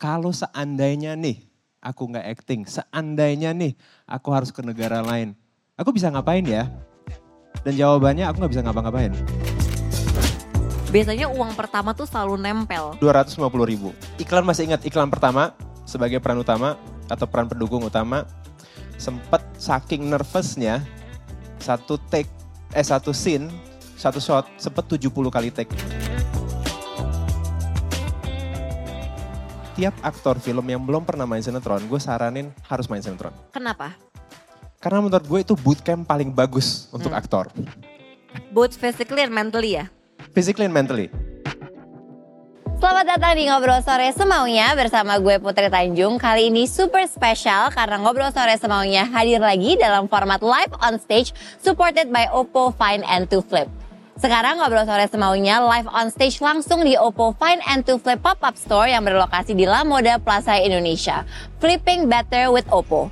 kalau seandainya nih aku nggak acting, seandainya nih aku harus ke negara lain, aku bisa ngapain ya? Dan jawabannya aku nggak bisa ngapa-ngapain. Biasanya uang pertama tuh selalu nempel. 250 ribu. Iklan masih ingat iklan pertama sebagai peran utama atau peran pendukung utama. Sempet saking nervousnya satu take, eh satu scene, satu shot sempet 70 kali take. Tiap aktor film yang belum pernah main sinetron, gue saranin harus main sinetron. Kenapa? Karena menurut gue itu bootcamp paling bagus untuk Hmm. aktor. Both physically and mentally ya? Physically and mentally. Selamat datang di Ngobrol Sore Semaunya bersama gue Putri Tanjung. Kali ini super spesial karena Ngobrol Sore Semaunya hadir lagi dalam format live on stage supported by Oppo Find N2 Flip. Sekarang Ngobrol Sore Semaunya live on stage langsung di Oppo Find N2 Flip pop-up store yang berlokasi di La Moda Plaza Indonesia. Flipping better with Oppo.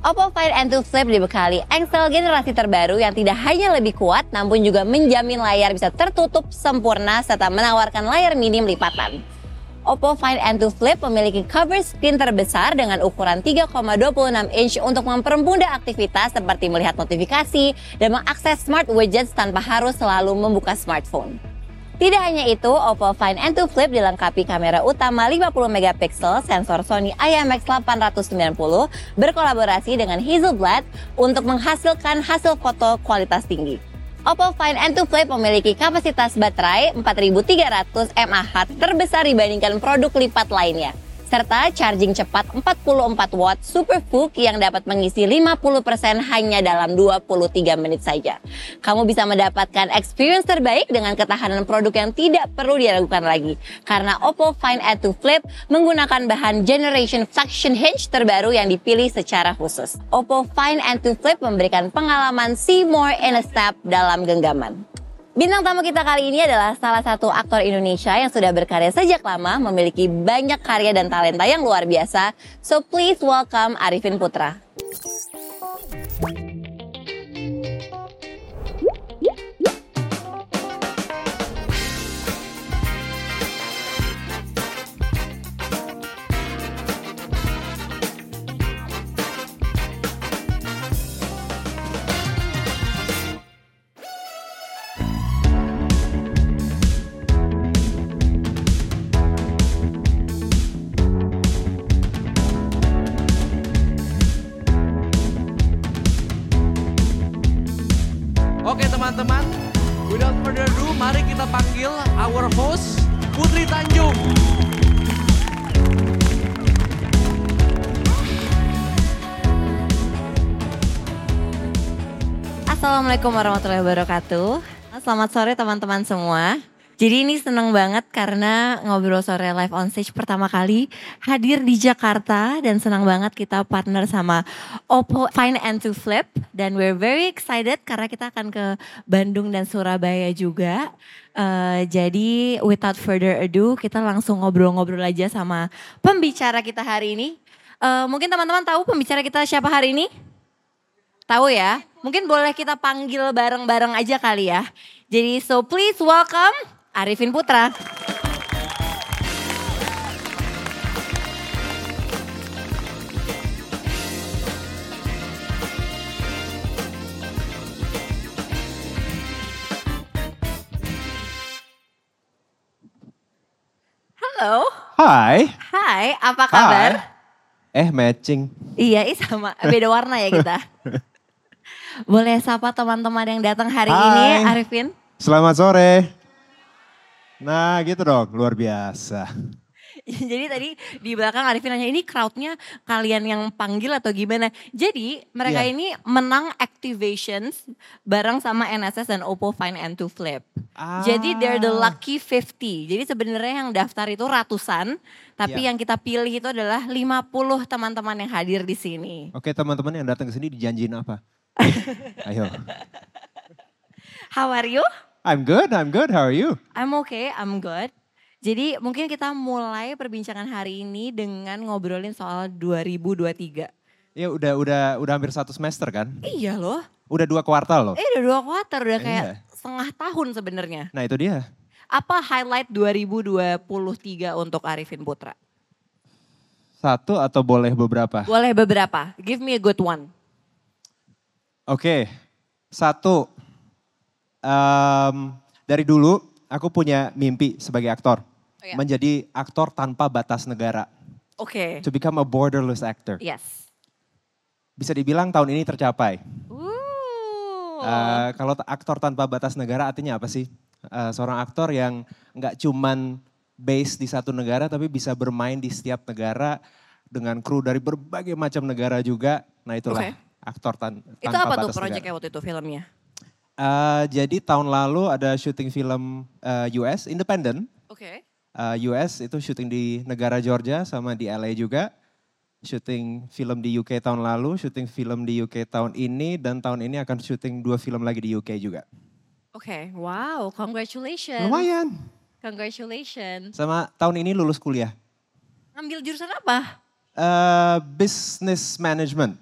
Oppo Find N2 Flip dibekali engsel generasi terbaru yang tidak hanya lebih kuat namun juga menjamin layar bisa tertutup sempurna serta menawarkan layar minim lipatan. Oppo Find N2 Flip memiliki cover screen terbesar dengan ukuran 3,26 inch untuk mempermudah aktivitas seperti melihat notifikasi dan mengakses smart widgets tanpa harus selalu membuka smartphone. Tidak hanya itu, Oppo Find N2 Flip dilengkapi kamera utama 50 megapiksel, sensor Sony IMX890 berkolaborasi dengan Hazelblad untuk menghasilkan hasil foto kualitas tinggi. Oppo Find N2 Flip memiliki kapasitas baterai 4300 mAh terbesar dibandingkan produk lipat lainnya serta charging cepat 44 watt Super Fook yang dapat mengisi 50% hanya dalam 23 menit saja. Kamu bisa mendapatkan experience terbaik dengan ketahanan produk yang tidak perlu diragukan lagi. Karena Oppo Find N2 Flip menggunakan bahan Generation Flexion Hinge terbaru yang dipilih secara khusus. Oppo Find N2 Flip memberikan pengalaman see more in a step dalam genggaman. Bintang tamu kita kali ini adalah salah satu aktor Indonesia yang sudah berkarya sejak lama, memiliki banyak karya dan talenta yang luar biasa. So please welcome Arifin Putra. Assalamualaikum warahmatullahi wabarakatuh. Selamat sore teman-teman semua. Jadi ini seneng banget karena ngobrol sore live on stage pertama kali hadir di Jakarta dan senang banget kita partner sama Oppo Find N2 Flip dan we're very excited karena kita akan ke Bandung dan Surabaya juga. Eh, jadi without further ado kita langsung ngobrol-ngobrol aja sama pembicara kita hari ini. Eh, mungkin teman-teman tahu pembicara kita siapa hari ini? Tahu ya? Mungkin boleh kita panggil bareng-bareng aja kali ya. Jadi so please welcome Arifin Putra. Halo, Hai. hai, apa kabar? Hai. Eh matching. Iya, sama, beda warna ya kita. Boleh sapa teman-teman yang datang hari Hai. ini, Arifin? Selamat sore. Nah gitu dong, luar biasa. Jadi tadi di belakang Arifin nanya ini crowdnya kalian yang panggil atau gimana? Jadi mereka Iya. ini menang activations bareng sama NSS dan Oppo Find N2 Flip. Jadi they're the Ah. lucky 50. Jadi sebenarnya yang daftar itu ratusan, tapi Iya. yang kita pilih itu adalah 50 teman-teman yang hadir di sini. Oke teman-teman yang datang ke sini dijanjiin apa? Ayo. How are you? I'm good, I'm good. How are you? I'm okay, I'm good. Jadi mungkin kita mulai perbincangan hari ini dengan ngobrolin soal 2023. Ya udah udah udah hampir satu semester kan? Iya loh. Udah dua kuartal loh. Eh udah dua kuarter, udah kayak Iya. setengah tahun sebenarnya. Nah itu dia. Apa highlight 2023 untuk Arifin Putra? Satu atau boleh beberapa? Boleh beberapa. Give me a good one. Oke, satu. Em, dari dulu aku punya mimpi sebagai aktor. iya. Menjadi aktor tanpa batas negara. Oke. To become a borderless actor. Yes. Bisa dibilang tahun ini tercapai. Ooh. Eh, kalau aktor tanpa batas negara artinya apa sih? Eh, seorang aktor yang nggak cuman base di satu negara tapi bisa bermain di setiap negara dengan kru dari berbagai macam negara juga. Nah itulah Oke. Aktor tan itu tanpa apa tuh batas proyeknya negara. waktu itu filmnya? Eh, jadi tahun lalu ada syuting film eh, US independent. Oke. Eh, US itu syuting di negara Georgia sama di LA juga. Syuting film di UK tahun lalu, syuting film di UK tahun ini dan tahun ini akan syuting dua film lagi di UK juga. Oke. Wow, congratulations. Lumayan. Congratulations. Sama tahun ini lulus kuliah. Ngambil jurusan apa? Eh, business management.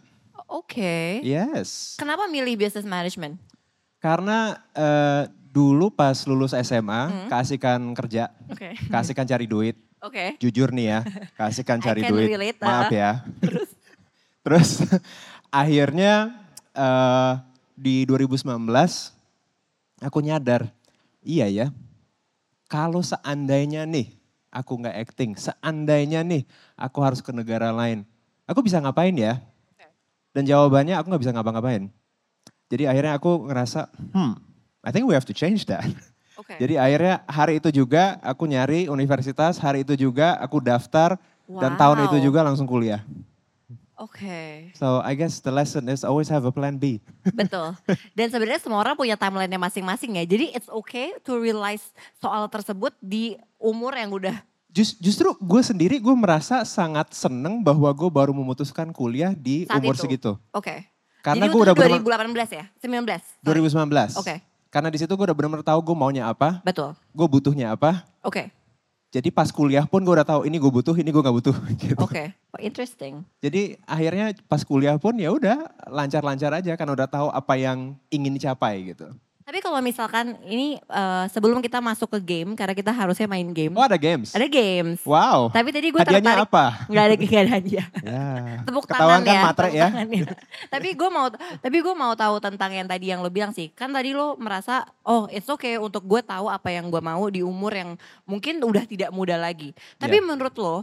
Oke. Yes. Kenapa milih business management? Karena eh, dulu pas lulus Hmm. SMA, keasikan kerja, Oke. keasikan cari duit. Oke. Jujur nih ya, keasikan I cari duit. relate, Maaf ah. ya. Terus akhirnya eh, di 2019 aku nyadar, iya ya, kalau seandainya nih aku nggak acting, seandainya nih aku harus ke negara lain, aku bisa ngapain ya? Dan jawabannya aku nggak bisa ngapa-ngapain. Jadi akhirnya aku ngerasa, hmm, I think we have to change that. Oke. Jadi akhirnya hari itu juga aku nyari universitas, hari itu juga aku daftar, dan tahun itu Wow. juga langsung kuliah. Oke. So I guess the lesson is always have a plan B. Betul. Dan sebenarnya semua orang punya timeline-nya masing-masing ya. Jadi it's okay to realize soal tersebut di umur yang udah Jus- justru gue sendiri gue merasa sangat seneng bahwa gue baru memutuskan kuliah di Saat umur itu. segitu. oke. Karena Jadi gue udah itu bener 2018 ya? 19. sorry. 2019. Oke. Karena di situ gue udah benar-benar tahu gue maunya apa, Betul. gue butuhnya apa. Oke. Jadi pas kuliah pun gue udah tahu ini gue butuh, ini gue nggak butuh. Gitu. Oke. Oh, interesting. Jadi akhirnya pas kuliah pun ya udah lancar-lancar aja karena udah tahu apa yang ingin dicapai gitu. Tapi kalau misalkan ini eh, sebelum kita masuk ke game karena kita harusnya main game. Oh ada games? Ada games. Wow. Tapi tadi gue Hadiahnya tertarik. apa? Nggak ada nggak ada hadiah. Ya. Tepuk Ketahuan tangan kan ya. matre tepuk ya. tangan ya. tapi gue mau tapi gue mau tahu tentang yang tadi yang lo bilang sih. Kan tadi lo merasa oh it's okay untuk gue tahu apa yang gue mau di umur yang mungkin udah tidak muda lagi. Tapi Yeah. menurut lo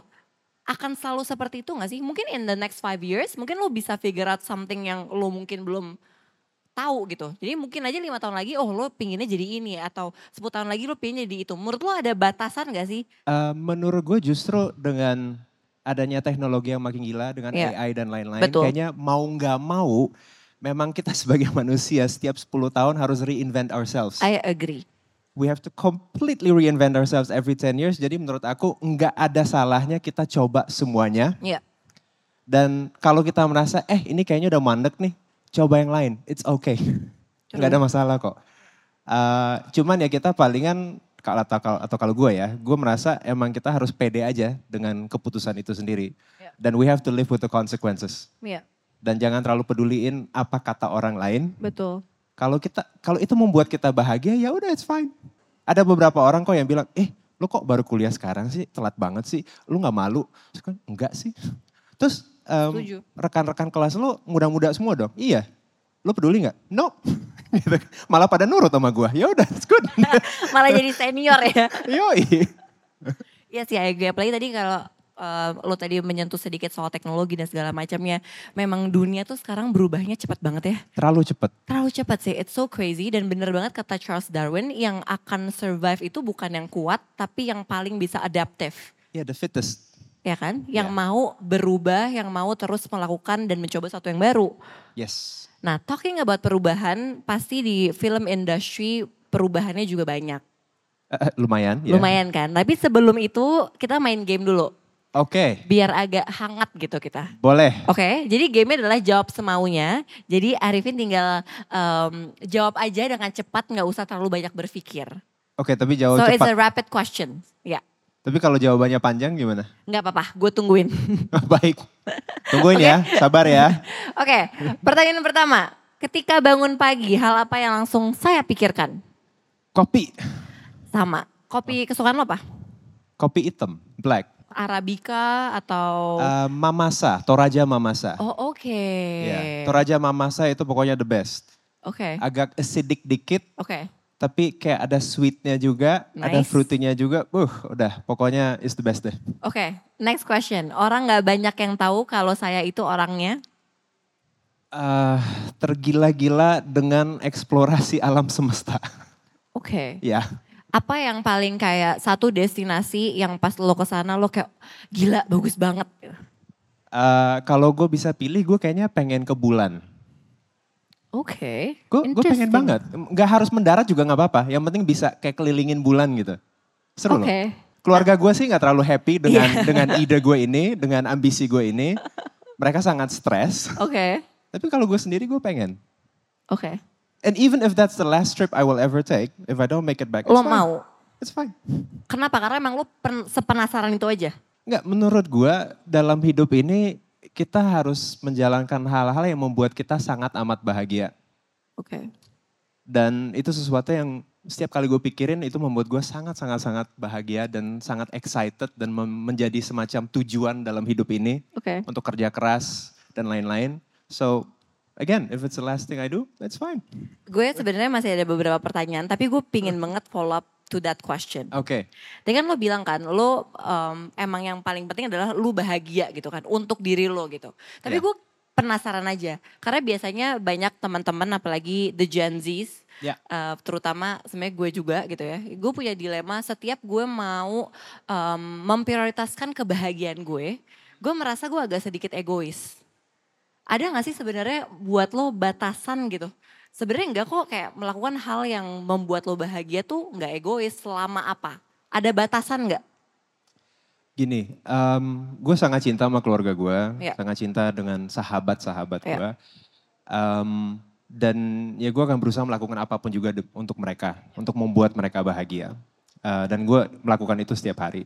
akan selalu seperti itu gak sih? Mungkin in the next five years mungkin lo bisa figure out something yang lo mungkin belum tahu gitu. Jadi mungkin aja lima tahun lagi, oh lo pinginnya jadi ini atau 10 tahun lagi lo pinginnya jadi itu. Menurut lo ada batasan gak sih? Eh, menurut gue justru dengan adanya teknologi yang makin gila dengan Iya. AI dan lain-lain, kayaknya mau nggak mau, memang kita sebagai manusia setiap 10 tahun harus reinvent ourselves. I agree. We have to completely reinvent ourselves every 10 years. Jadi menurut aku nggak ada salahnya kita coba semuanya. Iya. Dan kalau kita merasa, eh ini kayaknya udah mandek nih, coba yang lain. It's okay. Nggak ada masalah kok. Eh, cuman ya kita palingan, kalau atau, kalau- atau kalau gue ya, gue merasa emang kita harus pede aja dengan keputusan itu sendiri. Iya. Dan we have to live with the consequences. Iya, Dan jangan terlalu peduliin apa kata orang lain. betul. Kalau kita kalau itu membuat kita bahagia ya udah it's fine. Ada beberapa orang kok yang bilang, "Eh, lu kok baru kuliah sekarang sih? Telat banget sih. Lu nggak malu?" Terus kan, enggak sih. Terus Setuju. rekan-rekan kelas lu muda-muda semua dong. Iya. Lu peduli nggak? No. Gitu. Malah pada nurut sama gua. Ya udah, it's good. Malah jadi senior ya. Yoi. Iya sih, I agree. Apalagi tadi kalau eh, lo tadi menyentuh sedikit soal teknologi dan segala macamnya. Memang dunia tuh sekarang berubahnya cepat banget ya. Terlalu cepet. Terlalu cepat sih, it's so crazy. Dan bener banget kata Charles Darwin, yang akan survive itu bukan yang kuat, tapi yang paling bisa adaptif. Ya the fittest. Ya kan? Yang Ya. mau berubah, yang mau terus melakukan dan mencoba sesuatu yang baru. Yes. Nah, talking about perubahan, pasti di film industry perubahannya juga banyak. Eh, lumayan. ya. Lumayan kan? Tapi sebelum itu kita main game dulu. Oke, Biar agak hangat gitu kita. boleh. Oke, jadi gamenya adalah jawab semaunya. Jadi Arifin tinggal em, jawab aja dengan cepat, nggak usah terlalu banyak berpikir. Oke, tapi jawab so it's cepat. a rapid question. Ya, Tapi kalau jawabannya panjang gimana? nggak apa-apa, gue tungguin. Baik. Tungguin ya, sabar ya. Oke, pertanyaan pertama. Ketika bangun pagi, hal apa yang langsung saya pikirkan? Kopi. Sama, kopi kesukaan lo apa? Kopi hitam, black. Arabica atau Eh, Mamasa, Toraja Mamasa. Oh, oke. Ya, Toraja Mamasa itu pokoknya the best. Oke. Agak acidic dikit, Oke. Tapi kayak ada sweetnya juga, ada Nice. fruitynya juga. Uh, udah pokoknya is the best deh. Oke, next question. Orang nggak banyak yang tahu kalau saya itu orangnya. Eh, tergila-gila dengan eksplorasi alam semesta. Oke. ya, Apa yang paling kayak satu destinasi yang pas lo ke sana lo kayak gila bagus banget. Eh, kalau gue bisa pilih, gue kayaknya pengen ke bulan. Oke. Gue gue pengen banget. Gak harus mendarat juga nggak apa-apa. Yang penting bisa kayak kelilingin bulan gitu. Seru loh. Oke. Keluarga gue sih nggak terlalu happy dengan Iya. dengan ide gue ini, dengan ambisi gue ini. Mereka sangat stres. Oke. Tapi kalau gue sendiri gue pengen. Oke. And even if that's the last trip I will ever take, if I don't make it back, it's Lo fine. mau? It's fine. Kenapa? Karena emang lo pen- sepenasaran itu aja. Nggak, menurut gue dalam hidup ini kita harus menjalankan hal-hal yang membuat kita sangat amat bahagia. Oke. Dan itu sesuatu yang setiap kali gue pikirin itu membuat gue sangat-sangat-sangat bahagia dan sangat excited dan menjadi semacam tujuan dalam hidup ini Oke. untuk kerja keras dan lain-lain. So again, if it's the last thing I do, that's fine. Gue sebenarnya masih ada beberapa pertanyaan, tapi gue pingin banget follow up to that question. Oke, Tadi kan lo bilang kan, lo em, emang yang paling penting adalah lo bahagia gitu kan, untuk diri lo gitu. Tapi Iya. gue penasaran aja, karena biasanya banyak teman-teman apalagi the Gen Zs, Ya. eh, terutama sebenarnya gue juga gitu ya. Gue punya dilema setiap gue mau em, memprioritaskan kebahagiaan gue, gue merasa gue agak sedikit egois. Ada gak sih sebenarnya buat lo batasan gitu? Sebenarnya enggak kok kayak melakukan hal yang membuat lo bahagia tuh nggak egois selama apa? Ada batasan nggak? gini, gue sangat cinta sama keluarga gue, Ya. sangat cinta dengan sahabat-sahabat Ya. gue. Em, dan ya gue akan berusaha melakukan apa pun juga de- untuk mereka, untuk membuat mereka bahagia. Eh, dan gue melakukan itu setiap hari.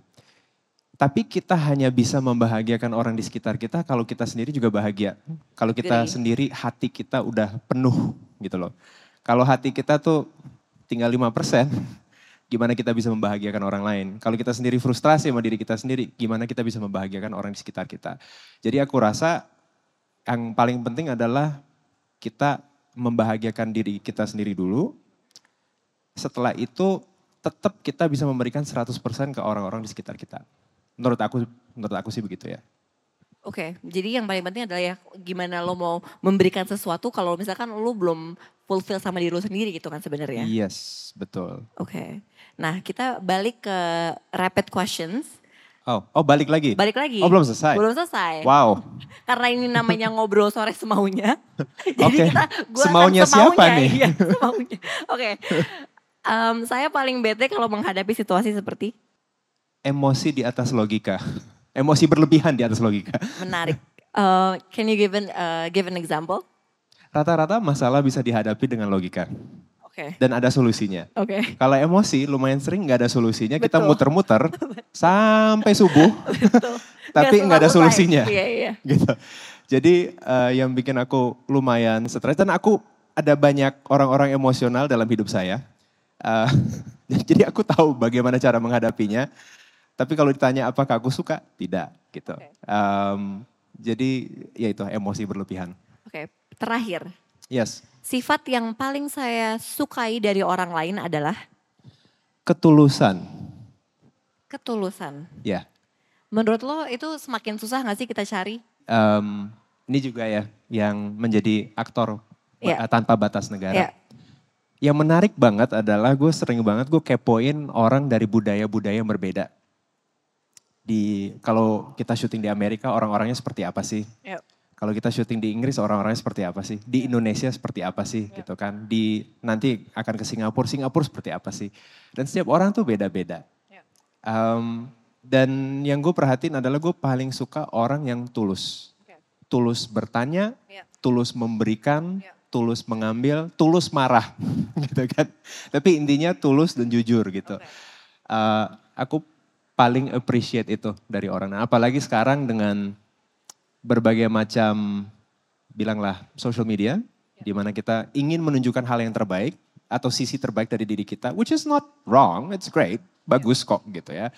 Tapi kita hanya bisa membahagiakan orang di sekitar kita kalau kita sendiri juga bahagia. Kalau kita sendiri hati kita udah penuh gitu loh. Kalau hati kita tuh tinggal 5%, gimana kita bisa membahagiakan orang lain. Kalau kita sendiri frustrasi sama diri kita sendiri, gimana kita bisa membahagiakan orang di sekitar kita. Jadi aku rasa yang paling penting adalah kita membahagiakan diri kita sendiri dulu. Setelah itu tetap kita bisa memberikan 100% ke orang-orang di sekitar kita. Menurut aku menurut aku sih begitu ya. Oke, jadi yang paling penting adalah ya gimana lo mau memberikan sesuatu kalau misalkan lo belum fulfill sama diri lo sendiri gitu kan sebenarnya. Yes, betul. Oke, nah kita balik ke rapid questions. Oh, oh balik lagi. Balik lagi. Oh belum selesai. Belum selesai. Wow. Karena ini namanya ngobrol sore semaunya. jadi Oke. kita gua akan Semaunya siapa nih? Iya, semaunya. Oke. Em, saya paling bete kalau menghadapi situasi seperti Emosi di atas logika. Emosi berlebihan di atas logika. menarik. Eh, can you give an uh, give an example? Rata-rata masalah bisa dihadapi dengan logika. Oke. Dan ada solusinya. Oke. Kalau emosi lumayan sering nggak ada solusinya, kita Betul. muter-muter sampai subuh, tapi nggak ada solusinya. Iya, iya. gitu. Jadi eh, yang bikin aku lumayan stres dan aku ada banyak orang-orang emosional dalam hidup saya. Eh, jadi aku tahu bagaimana cara menghadapinya. Tapi kalau ditanya apakah aku suka, tidak gitu. Em, jadi ya itu emosi berlebihan. Oke, terakhir. Yes, Sifat yang paling saya sukai dari orang lain adalah ketulusan. ketulusan. Ya, Menurut lo itu semakin susah gak sih kita cari? Em, ini juga ya yang menjadi aktor Iya. eh, tanpa batas negara. Ya. Yang menarik banget adalah gue sering banget gue kepoin orang dari budaya-budaya yang berbeda. Di kalau kita syuting di Amerika orang-orangnya seperti apa sih? Ya. Kalau kita syuting di Inggris orang-orangnya seperti apa sih? Di Indonesia seperti apa sih gitu kan? Di nanti akan ke Singapura, Singapura seperti apa sih? Dan setiap orang tuh beda-beda. Ya. Em, dan yang gue perhatiin adalah gue paling suka orang yang tulus. Oke. Tulus bertanya, Ya. tulus memberikan, Ya. tulus mengambil, tulus marah gitu kan. Tapi intinya tulus dan jujur gitu. Eh, aku paling appreciate itu dari orang. Nah, apalagi sekarang dengan berbagai macam bilanglah social media di mana kita ingin menunjukkan hal yang terbaik atau sisi terbaik dari diri kita which is not wrong, it's great, bagus kok gitu ya.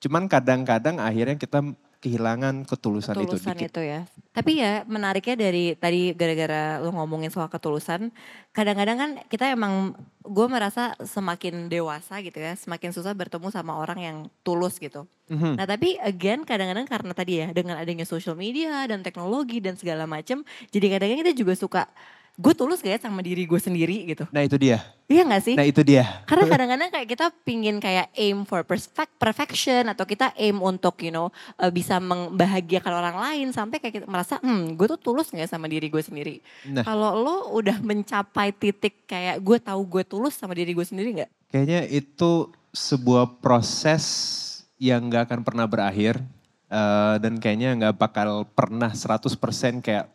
Cuman kadang-kadang akhirnya kita kehilangan ketulusan, itu ketulusan dikit. itu ya. Tapi ya menariknya dari tadi gara-gara lo ngomongin soal ketulusan, kadang-kadang kan kita emang gue merasa semakin dewasa gitu ya, semakin susah bertemu sama orang yang tulus gitu. Mhm. Nah tapi again kadang-kadang karena tadi ya dengan adanya social media dan teknologi dan segala macem, jadi kadang-kadang kita juga suka gue tulus gak ya sama diri gue sendiri gitu. Nah itu dia, Iya gak sih? nah itu dia. Karena kadang-kadang kayak kita pingin kayak aim for perfect, perfection atau kita aim untuk you know uh, bisa membahagiakan orang lain sampai kayak kita merasa hmm gue tuh tulus nggak sama diri gue sendiri. Nah. Kalau lo udah mencapai titik kayak gue tahu gue tulus sama diri gue sendiri nggak? Kayaknya itu sebuah proses yang gak akan pernah berakhir. eh, dan kayaknya gak bakal pernah 100% kayak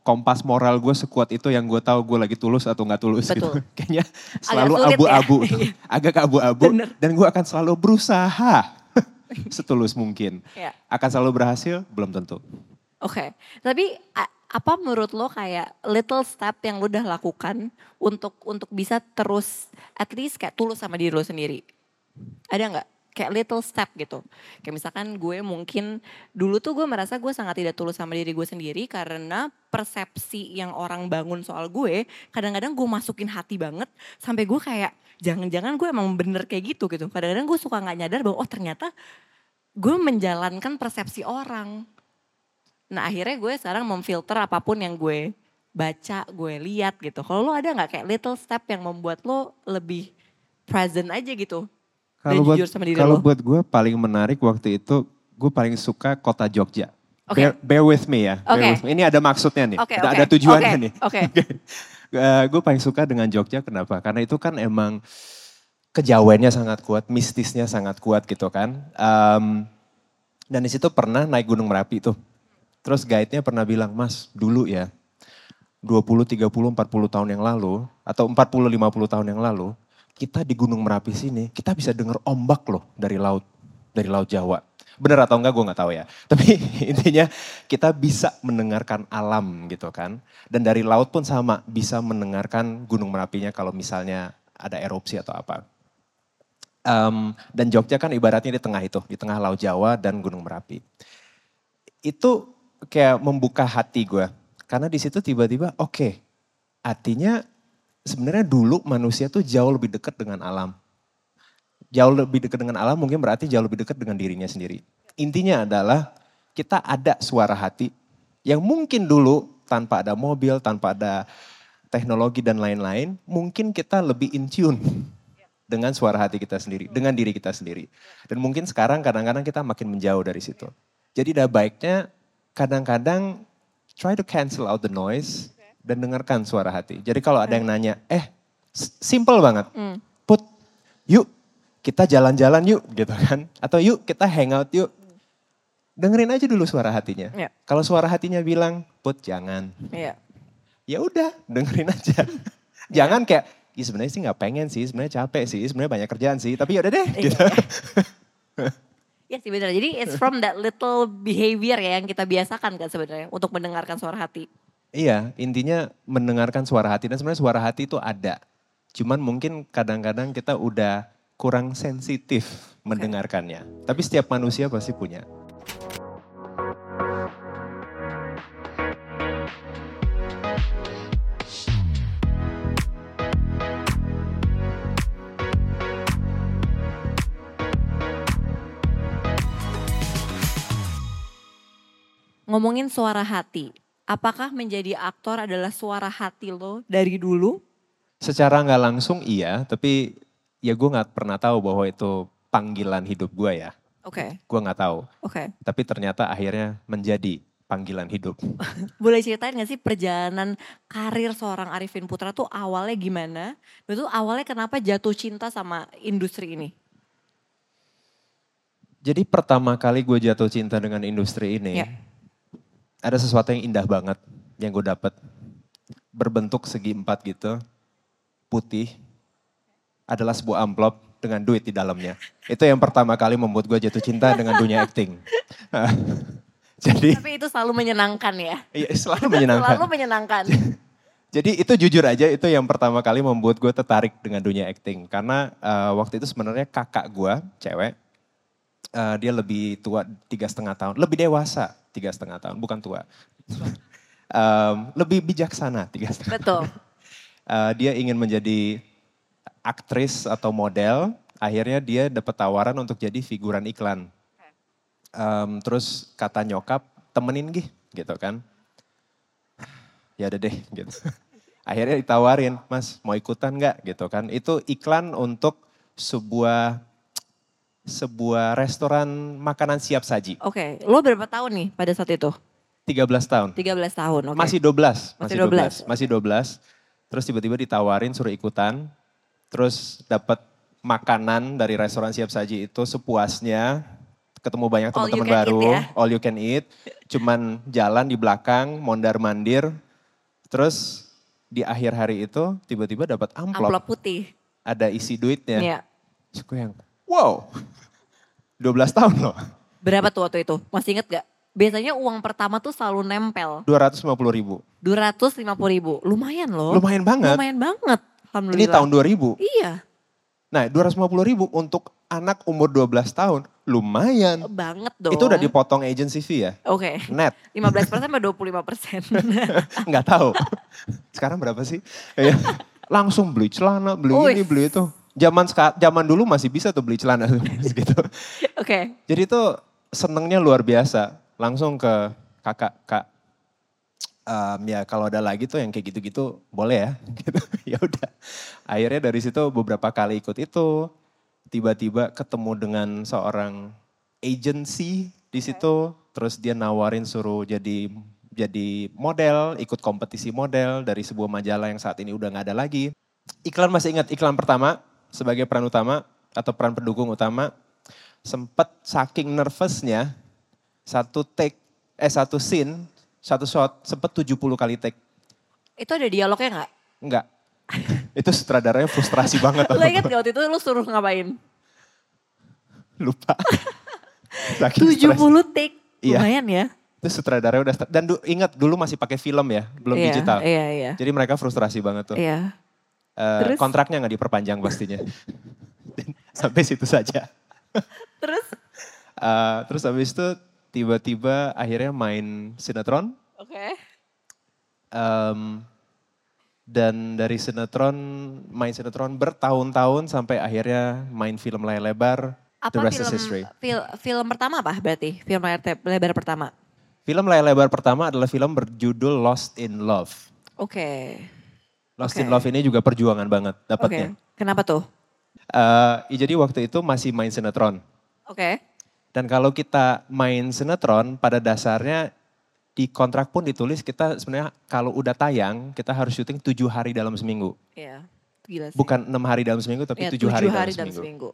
kompas moral gue sekuat itu yang gue tahu gue lagi tulus atau nggak tulus gitu. Betul. Kayaknya selalu ya. abu-abu, tuh. agak abu-abu. Dan gue akan selalu berusaha setulus mungkin. Ya. Akan selalu berhasil? Belum tentu. Oke, tapi a- apa menurut lo kayak little step yang lo udah lakukan untuk untuk bisa terus at least kayak tulus sama diri lo sendiri? Ada nggak? Kayak little step gitu. Kayak misalkan gue mungkin dulu tuh gue merasa gue sangat tidak tulus sama diri gue sendiri karena persepsi yang orang bangun soal gue kadang-kadang gue masukin hati banget sampai gue kayak jangan-jangan gue emang bener kayak gitu gitu. Kadang-kadang gue suka nggak nyadar bahwa oh ternyata gue menjalankan persepsi orang. Nah akhirnya gue sekarang memfilter apa pun yang gue baca, gue lihat gitu. Kalau lo ada nggak kayak little step yang membuat lo lebih present aja gitu? Kalau buat, kalau buat gue paling menarik waktu itu, gue paling suka kota Jogja. Oke. Bear, bear with me ya. bear Oke. with me. Ini ada maksudnya nih. Ada, oke, ada tujuannya oke, nih. oke. gue paling suka dengan Jogja kenapa? Karena itu kan emang kejawennya sangat kuat, mistisnya sangat kuat gitu kan. Em, dan di situ pernah naik Gunung Merapi tuh. Terus guide-nya pernah bilang, Mas dulu ya 20, 30, 40 tahun yang lalu atau 40, 50 tahun yang lalu kita di Gunung Merapi sini kita bisa dengar ombak loh dari laut, dari laut Jawa. Bener atau enggak gue nggak tahu ya. Tapi intinya kita bisa mendengarkan alam gitu kan. Dan dari laut pun sama bisa mendengarkan Gunung Merapinya kalau misalnya ada erupsi atau apa. Em, dan Jogja kan ibaratnya di tengah itu, di tengah Laut Jawa dan Gunung Merapi. Itu kayak membuka hati gue. Karena di situ tiba-tiba oke, artinya sebenarnya dulu manusia tuh jauh lebih dekat dengan alam. Jauh lebih dekat dengan alam mungkin berarti jauh lebih dekat dengan dirinya sendiri. Intinya adalah kita ada suara hati yang mungkin dulu tanpa ada mobil, tanpa ada teknologi dan lain-lain, mungkin kita lebih in tune dengan suara hati kita sendiri, dengan diri kita sendiri. Dan mungkin sekarang kadang-kadang kita makin menjauh dari situ. Jadi ada baiknya kadang-kadang try to cancel out the noise dan dengarkan suara hati. Jadi kalau ada yang nanya, eh simple banget, Hmm. put yuk kita jalan-jalan yuk gitu kan. Atau yuk kita hangout yuk. Dengerin aja dulu suara hatinya. Iya. Kalau suara hatinya bilang, put jangan. Iya. Ya udah dengerin aja. jangan kayak, ya sebenarnya sih nggak pengen sih, sebenarnya capek sih, sebenarnya banyak kerjaan sih. Tapi ya udah deh Iya. gitu. Iya sih benar. Jadi it's from that little behavior ya yang kita biasakan kan sebenarnya untuk mendengarkan suara hati. Iya, intinya mendengarkan suara hati dan sebenarnya suara hati itu ada. Cuman mungkin kadang-kadang kita udah kurang sensitif mendengarkannya. Tapi setiap manusia pasti punya. Ngomongin suara hati, apakah menjadi aktor adalah suara hati lo dari dulu? Secara nggak langsung iya, tapi ya gue nggak pernah tahu bahwa itu panggilan hidup gue ya. Oke, Gue nggak tahu. oke. Tapi ternyata akhirnya menjadi panggilan hidup. Boleh ceritain gak sih perjalanan karir seorang Arifin Putra tuh awalnya gimana? Dan tuh awalnya kenapa jatuh cinta sama industri ini? Jadi pertama kali gue jatuh cinta dengan industri ini, Ya. Ada sesuatu yang indah banget yang gue dapet. Berbentuk segi empat gitu, putih, adalah sebuah amplop dengan duit di dalamnya. Itu yang pertama kali membuat gue jatuh cinta dengan dunia acting. Jadi Tapi itu selalu menyenangkan ya. iya, selalu menyenangkan. Selalu menyenangkan. Jadi itu jujur aja itu yang pertama kali membuat gue tertarik dengan dunia acting. Karena eh, waktu itu sebenarnya kakak gue, cewek, Eh, dia lebih tua tiga setengah tahun, lebih dewasa tiga setengah tahun, bukan tua. Em, lebih bijaksana tiga setengah. Betul. Eh, dia ingin menjadi aktris atau model, akhirnya dia dapat tawaran untuk jadi figuran iklan. Em, terus kata nyokap, temenin gih, gitu kan. Ya udah deh, gitu. Akhirnya ditawarin, mas mau ikutan nggak, gitu kan. Itu iklan untuk sebuah sebuah restoran makanan siap saji. Oke, lo berapa tahun nih pada saat itu? 13 tahun. 13 tahun, oke. Masih 12, Masih masih 12, masih 12. Terus tiba-tiba ditawarin suruh ikutan. Terus dapat makanan dari restoran siap saji itu sepuasnya. Ketemu banyak teman-teman eat baru, ya? all you can eat. Cuman jalan di belakang, mondar-mandir. Terus di akhir hari itu tiba-tiba dapat amplop, Amplop putih. ada isi duitnya. Iya. Terus gue yang, wow, 12 tahun loh. Berapa tuh waktu itu? Masih inget gak? Biasanya uang pertama tuh selalu nempel. 250 ribu. 250 ribu. Lumayan loh. Lumayan banget. Lumayan banget. Ini tahun 2000. Iya. Nah 250 ribu untuk anak umur 12 tahun lumayan. Banget dong. Itu udah dipotong agency fee ya? Oke. Net, 15 persen sampai 25 persen. nggak tahu. Sekarang berapa sih? Ya, Langsung beli celana, beli Wih. ini, beli itu. Zaman zaman dulu masih bisa tuh beli celana gitu. Oke. Jadi itu senengnya luar biasa. Langsung ke kakak, kak, em, ya kalau ada lagi tuh yang kayak gitu-gitu boleh ya. Gitu. ya udah. Akhirnya dari situ beberapa kali ikut itu, tiba-tiba ketemu dengan seorang agency di situ, terus dia nawarin suruh jadi jadi model, ikut kompetisi model dari sebuah majalah yang saat ini udah nggak ada lagi. Iklan masih ingat iklan pertama sebagai peran utama atau peran pendukung utama sempat saking nervousnya satu take eh satu scene satu shot sempat 70 kali take Itu ada dialognya gak? enggak itu sutradaranya frustrasi banget Lo inget gak waktu itu lo suruh ngapain? lupa saking stres. 70 take. Iya. Lumayan ya. itu sutradaranya udah dan du- ingat dulu masih pakai film ya belum Iya, digital Iya, iya. jadi mereka frustrasi banget tuh Iya. Eh, Terus? kontraknya nggak diperpanjang pastinya sampai situ saja Terus? Eh, terus habis itu tiba-tiba akhirnya main sinetron Oke. Em, dan dari sinetron, main sinetron bertahun-tahun sampai akhirnya main film layar lebar, Apa The Rest film, is History. fil- film pertama apa berarti? Film layar lebar pertama? Film layar lebar pertama adalah film berjudul Lost in Love. Oke. Lost Oke. in Love ini juga perjuangan banget dapatnya. Kenapa tuh? Eh, ya jadi waktu itu masih main sinetron. Oke. Dan kalau kita main sinetron pada dasarnya di kontrak pun ditulis kita sebenarnya kalau udah tayang kita harus syuting tujuh hari dalam seminggu. Iya. Gila sih. Bukan enam hari dalam seminggu tapi Iya, tujuh hari, dalam dalam seminggu. seminggu.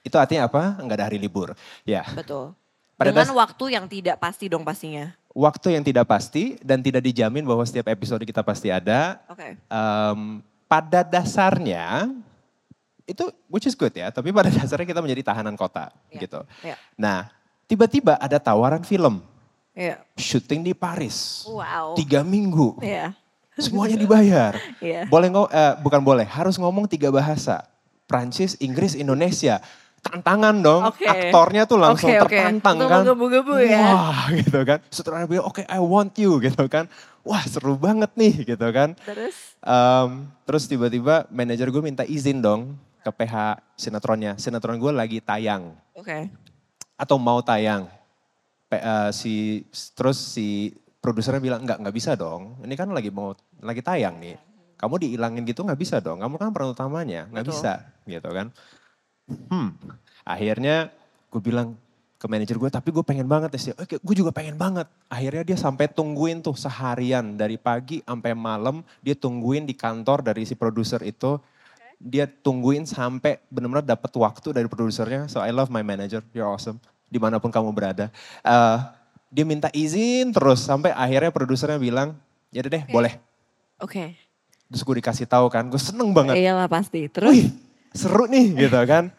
Itu artinya apa? Enggak ada hari libur. Ya. Betul. Pada Dengan waktu yang tidak pasti dong pastinya. Waktu yang tidak pasti dan tidak dijamin bahwa setiap episode kita pasti ada. Oke. Em, pada dasarnya itu which is good ya, tapi pada dasarnya kita menjadi tahanan kota Iya, gitu. iya. Nah, tiba-tiba ada tawaran film Iya. syuting di Paris. Wow. Tiga minggu, Iya. semuanya dibayar. Iya. Boleh eh, bukan boleh, harus ngomong tiga bahasa. Prancis, Inggris, Indonesia. Tantangan dong, Oke. aktornya tuh langsung Oke, oke. tertantang Untuk kan. menggebu-gebu ya. Wah gitu kan. Sutradara bilang oke I want you gitu kan. Wah seru banget nih gitu kan. Terus? Em, terus tiba-tiba manajer gue minta izin dong ke PH sinetronnya. Sinetron gue lagi tayang Oke. atau mau tayang. P- eh, si terus si produsernya bilang nggak nggak bisa dong. Ini kan lagi mau lagi tayang nih. Kamu dihilangin gitu nggak bisa dong. Kamu kan peran utamanya nggak bisa gitu kan. Hmm. Akhirnya gue bilang ke manajer gue, tapi gue pengen banget ya. Oke, gue juga pengen banget. Akhirnya dia sampai tungguin tuh seharian dari pagi sampai malam dia tungguin di kantor dari si produser itu. Dia tungguin sampai benar-benar dapat waktu dari produsernya. So I love my manager, you're awesome. Di mana pun kamu berada. Eh, dia minta izin terus sampai akhirnya produsernya bilang, ya deh boleh. Oke. Terus gue dikasih tahu kan, gue seneng banget. Iyalah pasti. Terus? Wih, seru nih gitu kan.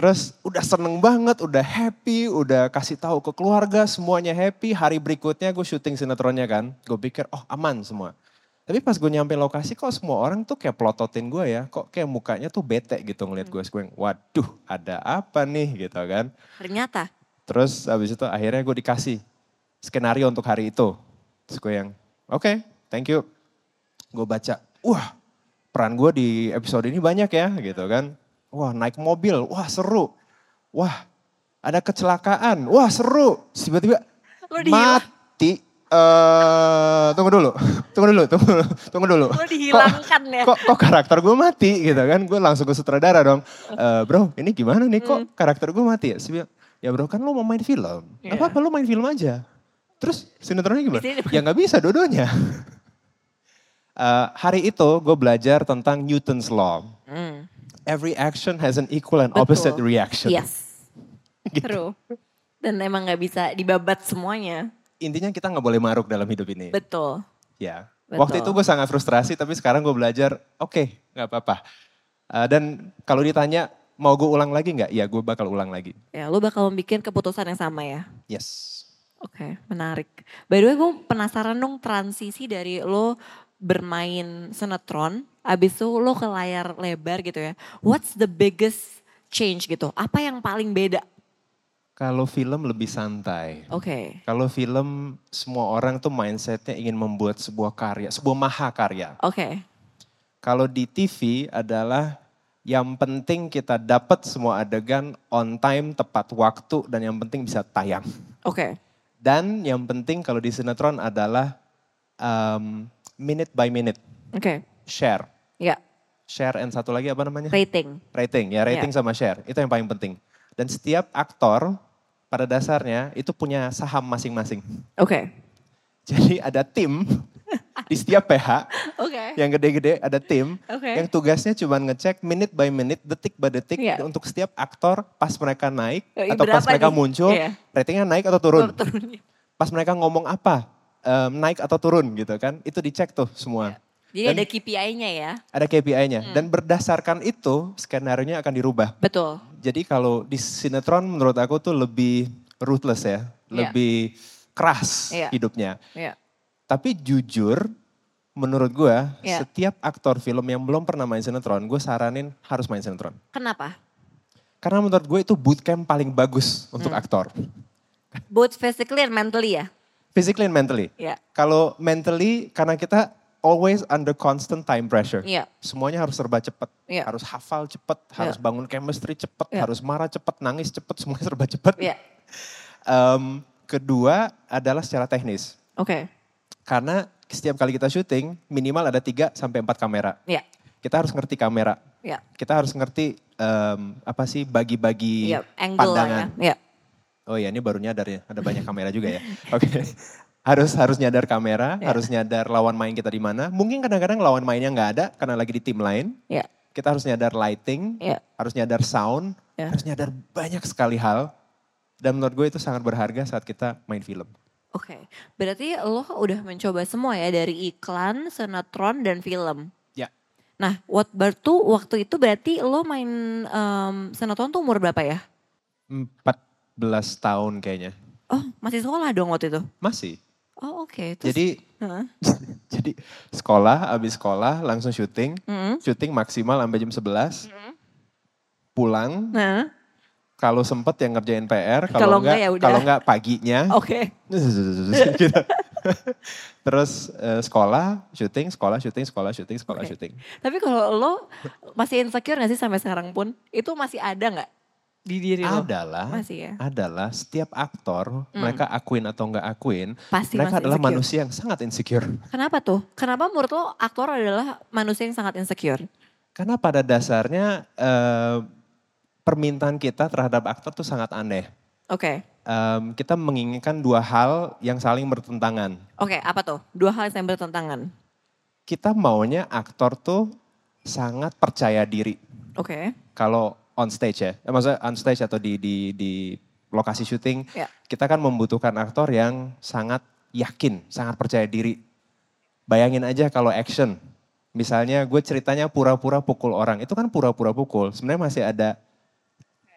Terus udah seneng banget, udah happy, udah kasih tahu ke keluarga, semuanya happy. Hari berikutnya gue syuting sinetronnya kan. Gue pikir, oh aman semua. Tapi pas gue nyampe lokasi kok semua orang tuh kayak plototin gue ya. Kok kayak mukanya tuh bete gitu ngeliat gue. Gue waduh ada apa nih gitu kan. Ternyata. Terus habis itu akhirnya gue dikasih skenario untuk hari itu. Terus gue yang, oke okay, thank you. Gue baca, wah peran gue di episode ini banyak ya gitu kan. Wah naik mobil, wah seru. Wah ada kecelakaan, wah seru. Tiba-tiba mati. eh tunggu dulu, tunggu dulu, tunggu dulu, tunggu dulu. Lo dihilangkan ya. Kok, kok karakter gue mati gitu kan? Gue langsung ke sutradara dong. "Eh, bro, ini gimana nih? Kok karakter gue mati ya? Bilang, ya bro kan lo mau main film. Iya. Apa apa lo main film aja. Terus sinetronnya gimana? Ya nggak bisa dua-duanya. Eh, hari itu gue belajar tentang Newton's Law. Hmm. Every action has an equal and Betul. opposite reaction. Yes. Gitu. True. Dan emang nggak bisa dibabat semuanya. Intinya kita nggak boleh maruk dalam hidup ini. Betul. Ya. Betul. Waktu itu gue sangat frustrasi, tapi sekarang gue belajar, oke, nggak apa-apa. Eh, dan kalau ditanya, mau gue ulang lagi nggak? Ya, gue bakal ulang lagi. Ya, lo bakal bikin keputusan yang sama ya. Yes. Oke, menarik. By the way, gue penasaran dong transisi dari lo bermain sinetron, abis itu lo ke layar lebar gitu ya. What's the biggest change gitu? Apa yang paling beda? Kalau film lebih santai. Oke, Kalau film, semua orang tuh mindsetnya ingin membuat sebuah karya, sebuah mahakarya. oke, Kalau di TV adalah yang penting kita dapat semua adegan on time, tepat waktu, dan yang penting bisa tayang. oke, Dan yang penting kalau di sinetron adalah um, minute by minute, oke. share. Ya, Share and satu lagi apa namanya? rating. Rating, ya rating sama share. Itu yang paling penting. Dan setiap aktor pada dasarnya itu punya saham masing-masing. Oke, Jadi ada tim di setiap PH oke, yang gede-gede ada tim Oke. yang tugasnya cuma ngecek minute by minute, detik by detik Iya. untuk setiap aktor pas mereka naik Eh, atau pas mereka nih? muncul, Iya. ratingnya naik atau turun. turunnya. Pas mereka ngomong apa, em, naik atau turun gitu kan, itu dicek tuh semua. Jadi Dan ada KPI-nya ya. ada KPI-nya Hmm. dan berdasarkan itu skenario nya akan dirubah. Betul. Jadi kalau di sinetron menurut aku tuh lebih ruthless ya, Iya. lebih keras Iya. hidupnya. Ya. Tapi jujur, menurut gue, Iya. setiap aktor film yang belum pernah main sinetron, gue saranin harus main sinetron. Kenapa? Karena menurut gue itu bootcamp paling bagus untuk Hmm. aktor. Both physically and mentally ya. Physically and mentally. Ya. Kalau mentally, karena kita always under constant time pressure. Iya. Semuanya harus serba cepat. Iya. Harus hafal cepat, harus Iya. bangun chemistry cepat, Iya. harus marah cepat, nangis cepat, semuanya serba cepat. Ya. Em, kedua adalah secara teknis. Oke. Karena setiap kali kita syuting, minimal ada 3 sampai 4 kamera. Ya. Kita harus ngerti kamera. Ya. Kita harus ngerti em, apa sih bagi-bagi angle lah pandangan. ya. Ya. Oh iya, ini baru nyadar ya, ada banyak kamera juga ya. Oke. Harus harus nyadar kamera, Ya. harus nyadar lawan main kita di mana. Mungkin kadang-kadang lawan mainnya nggak ada karena lagi di tim lain. Ya. Kita harus nyadar lighting, Ya. harus nyadar sound, Ya. harus nyadar banyak sekali hal. Dan menurut gue itu sangat berharga saat kita main film. Oke, berarti lo udah mencoba semua ya dari iklan, sinetron, dan film. Ya. Nah, what bertu waktu itu berarti lo main em, sinetron tuh umur berapa ya? 14 tahun kayaknya. Oh, masih sekolah dong waktu itu? Masih. Oh oke. Terus- Jadi jadi sekolah, habis sekolah langsung syuting. Mm. Syuting maksimal sampai jam 11. Pulang, Nah, kalau sempet yang ngerjain PR, Kalau enggak enggak, ya udah. kalau enggak paginya. oke. gitu. Terus eh, sekolah, syuting, sekolah, syuting, sekolah, syuting, sekolah, Oke. syuting. Tapi kalau lo masih insecure gak sih sampai sekarang pun? Itu masih ada nggak di diri lo? Adalah, Masih ya? adalah setiap aktor, mereka akuin atau enggak akuin, Pasti mereka adalah insecure. manusia yang sangat insecure. Kenapa tuh? Kenapa menurut lo aktor adalah manusia yang sangat insecure? Karena pada dasarnya eh, permintaan kita terhadap aktor tuh sangat aneh. Oke. Em, kita menginginkan dua hal yang saling bertentangan. Oke, apa tuh? Dua hal yang bertentangan. Kita maunya aktor tuh sangat percaya diri. Oke. Kalau on stage ya, eh, maksudnya on stage atau di di di lokasi syuting, Ya. kita kan membutuhkan aktor yang sangat yakin, sangat percaya diri. Bayangin aja kalau action, misalnya gue ceritanya pura-pura pukul orang, itu kan pura-pura pukul. Sebenarnya masih ada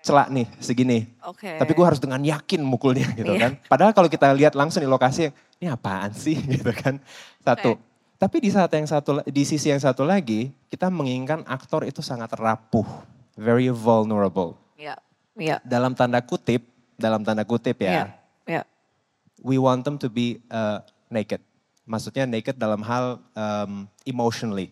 celak nih segini. Oke. Tapi gue harus dengan yakin mukulnya gitu Iya. kan. Padahal kalau kita lihat langsung di lokasi, ini apaan sih gitu kan. Satu. Oke. Tapi di saat yang satu, di sisi yang satu lagi, kita menginginkan aktor itu sangat rapuh, very vulnerable. Iya. Iya. Dalam tanda kutip, dalam tanda kutip ya, Iya. we want them to be uh, naked. Maksudnya naked dalam hal um, emotionally.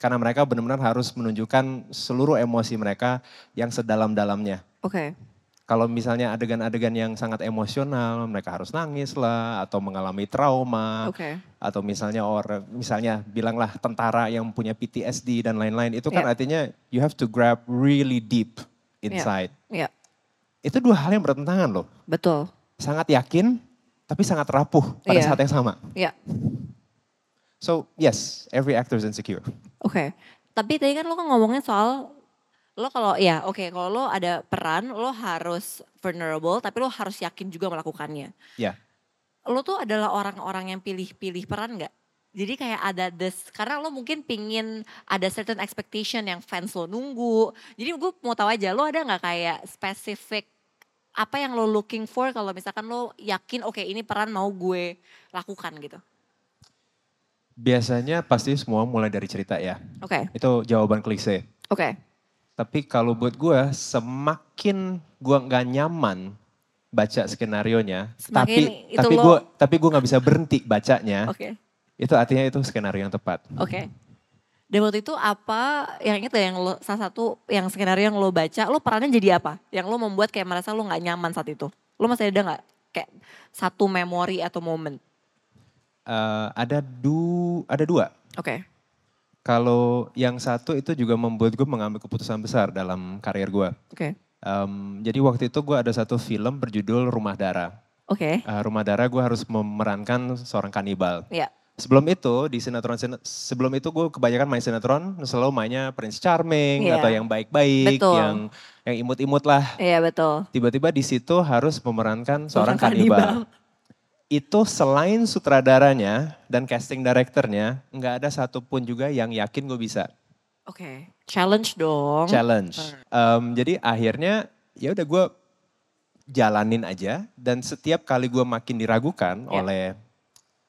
Karena mereka benar-benar harus menunjukkan seluruh emosi mereka yang sedalam-dalamnya. Oke. Kalau misalnya adegan-adegan yang sangat emosional, mereka harus nangis lah, atau mengalami trauma, Oke. atau misalnya orang, misalnya bilanglah tentara yang punya PTSD dan lain-lain, itu kan Iya. artinya you have to grab really deep inside. Iya. Itu dua hal yang bertentangan loh. Betul. Sangat yakin, tapi sangat rapuh pada Iya. saat yang sama. Iya. So yes, every actor is insecure. Oke. Tapi tadi kan lo kan ngomongin soal lo kalau ya oke kalau lo ada peran lo harus vulnerable tapi lo harus yakin juga melakukannya. Ya, Lo tuh adalah orang-orang yang pilih-pilih peran nggak? Jadi kayak ada this karena lo mungkin pingin ada certain expectation yang fans lo nunggu. Jadi gue mau tahu aja lo ada nggak kayak spesifik apa yang lo looking for kalau misalkan lo yakin oke ini peran mau gue lakukan gitu. biasanya pasti semua mulai dari cerita ya. Oke. Itu jawaban klise. Oke. Tapi kalau buat gue, semakin gue nggak nyaman baca skenario nya, Semakin tapi tapi gue tapi gue nggak bisa berhenti bacanya, Oke. itu artinya itu skenario yang tepat. Oke. Dan waktu itu apa yang itu yang lo salah satu yang skenario yang lo baca, lo perannya jadi apa? Yang lo membuat kayak merasa lo nggak nyaman saat itu. Lo masih ada nggak kayak satu memori atau momen? Eh, ada du ada dua. Oke. Kalau yang satu itu juga membuat gue mengambil keputusan besar dalam karir gue. Oke. Em, jadi waktu itu gue ada satu film berjudul Rumah Darah. Oke. Eh, Rumah Darah gue harus memerankan seorang kanibal. Iya. Sebelum itu di sinetron sebelum itu gue kebanyakan main sinetron selalu mainnya Prince Charming Iya. atau yang baik-baik, yang yang imut-imut lah. Iya betul. Tiba-tiba di situ harus memerankan seorang Seorang kanibal. kanibal. Itu selain sutradaranya dan casting directornya, nggak ada satupun juga yang yakin gue bisa Oke. Challenge dong. challenge. Em, jadi akhirnya ya udah gue jalanin aja dan setiap kali gue makin diragukan Ya. oleh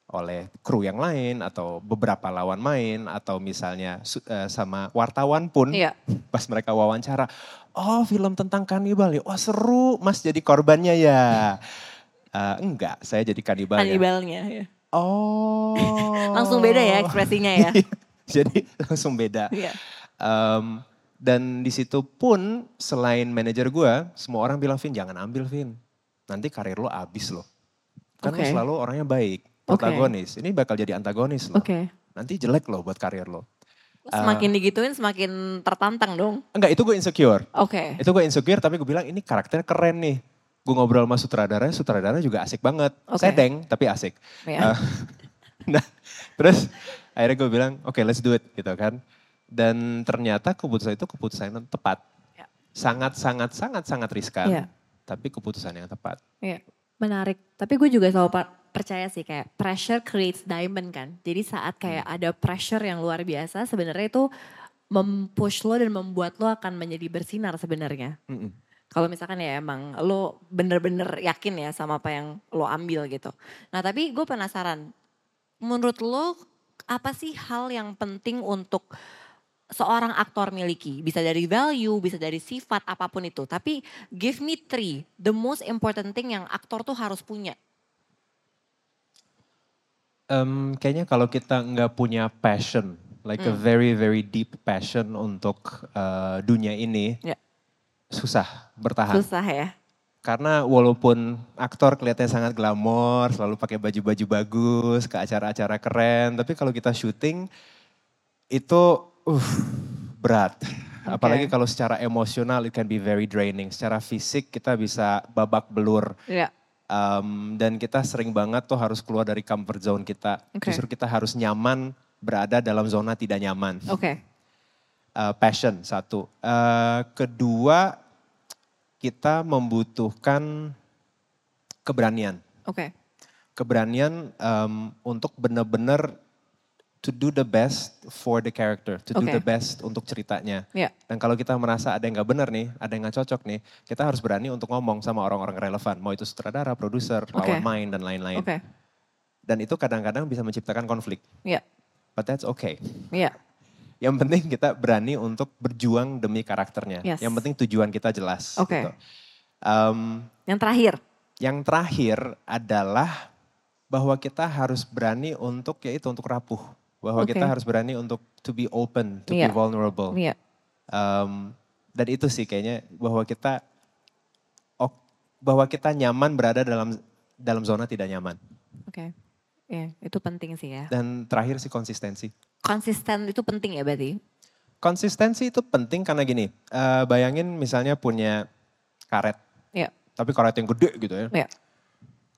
oleh kru yang lain atau beberapa lawan main atau misalnya eh, sama wartawan pun Iya. pas mereka wawancara, oh film tentang kanibal ya, wah seru mas jadi korbannya ya. Eh, enggak, saya jadi kanibalnya. Kanibalnya. ya. Oh. Langsung beda ya ekspresinya ya. jadi langsung beda. Iya. Em, dan di situ pun selain manajer gue, semua orang bilang Vin jangan ambil Vin. Nanti karir lo abis. Kan lo Oke. selalu orangnya baik, protagonis. Ini bakal jadi antagonis loh. Oke. Nanti jelek loh buat karir lo. Semakin digituin semakin tertantang dong. Enggak, itu gue insecure. Oke. Itu gue insecure tapi gue bilang ini karakternya keren nih. Gue ngobrol sama sutradara, sutradara juga asik banget. Oke. Sedeng tapi asik. Ya. Eh, nah, terus akhirnya gue bilang, oke let's do it gitu kan. Dan ternyata keputusan itu keputusan yang tepat. Ya. Sangat, sangat, sangat, sangat riskan. Iya. Tapi keputusan yang tepat. Iya, menarik. Tapi gue juga selalu percaya sih kayak pressure creates diamond kan. Jadi saat kayak ada pressure yang luar biasa sebenarnya itu mempush lo dan membuat lo akan menjadi bersinar sebenarnya. Mm-mm. Kalau misalkan ya emang lo bener-bener yakin ya sama apa yang lo ambil gitu. Nah tapi gue penasaran, menurut lo apa sih hal yang penting untuk seorang aktor miliki? Bisa dari value, bisa dari sifat apa pun itu. Tapi give me three, the most important thing yang aktor tuh harus punya. Em, kayaknya kalau kita nggak punya passion, like Hmm. a very, very deep passion untuk eh, dunia ini, Ya. Susah bertahan. Susah ya. Karena walaupun aktor kelihatannya sangat glamor, selalu pakai baju-baju bagus, ke acara-acara keren, tapi kalau kita syuting itu uh, berat. Apalagi kalau secara emosional it can be very draining. Secara fisik kita bisa babak belur. Ya. Um, dan kita sering banget tuh harus keluar dari comfort zone kita. Oke. Justru kita harus nyaman berada dalam zona tidak nyaman. Oke. Uh, passion satu. Uh, kedua kita membutuhkan keberanian. Oke. Keberanian um, untuk benar-benar to do the best for the character, to do Oke. the best untuk ceritanya. Ya. Dan kalau kita merasa ada yang nggak benar nih, ada yang nggak cocok nih, kita harus berani untuk ngomong sama orang-orang relevan, mau itu sutradara, produser, lawan main dan lain-lain. Oke. Dan itu kadang-kadang bisa menciptakan konflik. Ya. but that's okay. Iya. Yang penting kita berani untuk berjuang demi karakternya. Yes. Yang penting tujuan kita jelas. Oke. gitu. Em, Yang terakhir. yang terakhir adalah bahwa kita harus berani untuk yaitu untuk rapuh. Bahwa Oke. kita harus berani untuk to be open, to Iya. be vulnerable. Iya. Em, dan itu sih kayaknya bahwa kita bahwa kita nyaman berada dalam dalam zona tidak nyaman. Oke. Iya, itu penting sih ya. Dan terakhir sih konsistensi. Konsisten itu penting ya berarti? Konsistensi itu penting karena gini, eh, bayangin misalnya punya karet, Iya. tapi karet yang gede gitu ya. Iya.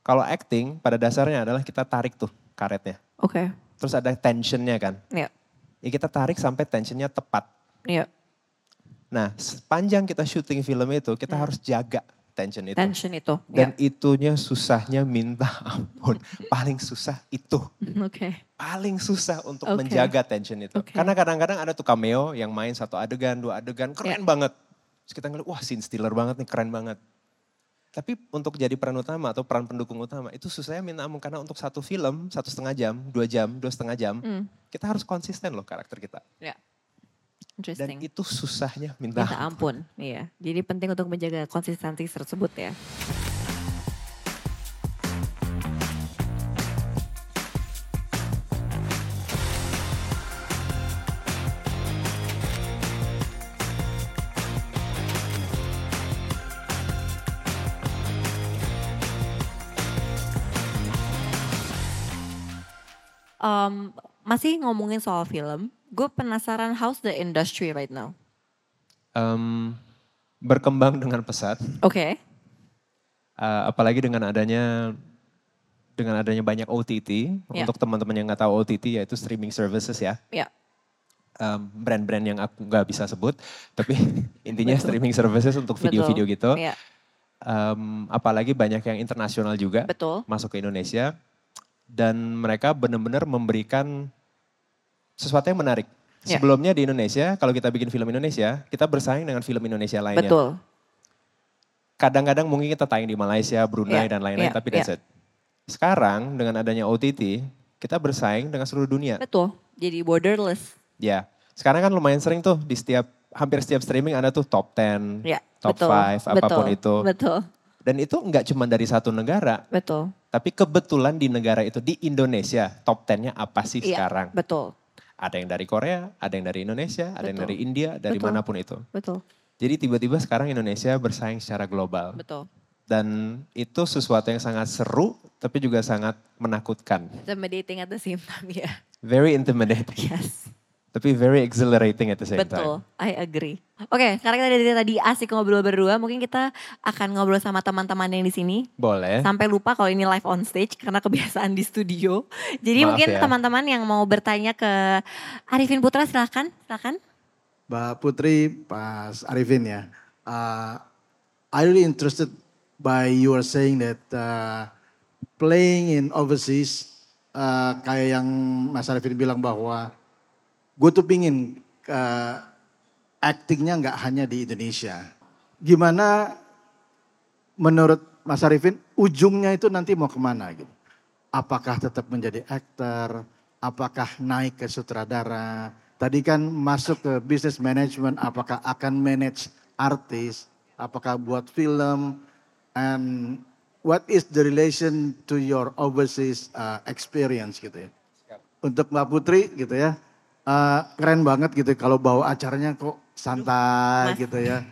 Kalau acting pada dasarnya adalah kita tarik tuh karetnya. Oke. Terus ada tensionnya kan. Iya. Ya kita tarik sampai tensionnya tepat. Iya. Nah sepanjang kita syuting film itu kita harus jaga tension itu. Tension itu. Dan itunya susahnya minta ampun. Paling susah itu. Iya. Oke. Paling susah untuk Oke. menjaga tension itu. Oke. Karena kadang-kadang ada tuh cameo yang main satu adegan, dua adegan, keren banget. Terus kita ngeliat, wah scene stealer banget nih, keren banget. Tapi untuk jadi peran utama atau peran pendukung utama itu susahnya minta ampun. Karena untuk satu film, satu setengah jam, dua jam, dua setengah jam, Hmm. kita harus konsisten loh karakter kita. Iya. Dan itu susahnya minta, Minta ampun, iya. Jadi penting untuk menjaga konsistensi tersebut ya. Um, masih ngomongin soal film, gue penasaran how's the industry right now? Em, berkembang dengan pesat. Oke. Uh, apalagi dengan adanya dengan adanya banyak OTT Ya. untuk teman-teman yang nggak tahu OTT yaitu streaming services ya Ya. Um, brand-brand yang aku nggak bisa sebut tapi intinya streaming services untuk video-video Betul. gitu Iya, Um, apalagi banyak yang internasional juga betul. masuk ke Indonesia dan mereka benar-benar memberikan sesuatu yang menarik Ya. sebelumnya di Indonesia kalau kita bikin film Indonesia kita bersaing dengan film Indonesia lainnya Betul. kadang-kadang mungkin kita tayang di Malaysia, Brunei Iya, dan lain-lain, iya, tapi that's iya. it. Sekarang dengan adanya OTT, kita bersaing dengan seluruh dunia. Betul. Jadi borderless. Ya, sekarang kan lumayan sering tuh di setiap hampir setiap streaming ada tuh top 10, Ya, top betul. 5, apa pun betul, itu. Betul. Dan itu nggak cuma dari satu negara, Betul. tapi kebetulan di negara itu di Indonesia top 10-nya apa sih Iya, sekarang? Betul. Ada yang dari Korea, ada yang dari Indonesia, ada yang Betul. dari India, dari Betul. mana pun itu. Betul. Jadi tiba-tiba sekarang Indonesia bersaing secara global. Betul. Dan itu sesuatu yang sangat seru, tapi juga sangat menakutkan. Intimidating at the same time ya. Very intimidating, Yes. tapi very exhilarating at the same Betul. time. I agree. Oke, sekarang kita dari tadi asik ngobrol berdua. Mungkin kita akan ngobrol sama teman-teman yang di sini. Boleh. Sampai lupa kalau ini live on stage karena kebiasaan di studio. Jadi Maaf mungkin ya. teman-teman yang mau bertanya ke Arifin Putra silahkan, silahkan. Mbak Putri, Pas Arifin ya. Uh, I really interested by you are saying that uh, playing in overseas, uh, kayak yang Mas Arifin bilang bahwa gue tuh pingin uh, actingnya nggak hanya di Indonesia. Gimana menurut Mas Arifin ujungnya itu nanti mau ke mana gitu? Apakah tetap menjadi aktor? Apakah naik ke sutradara? Tadi kan masuk ke business management, apakah akan manage artis? Apakah buat film? And what is the relation to your overseas uh, experience gitu ya? Untuk Mbak Putri gitu ya, uh, keren banget gitu kalau bawa acaranya kok santai Mas. gitu ya.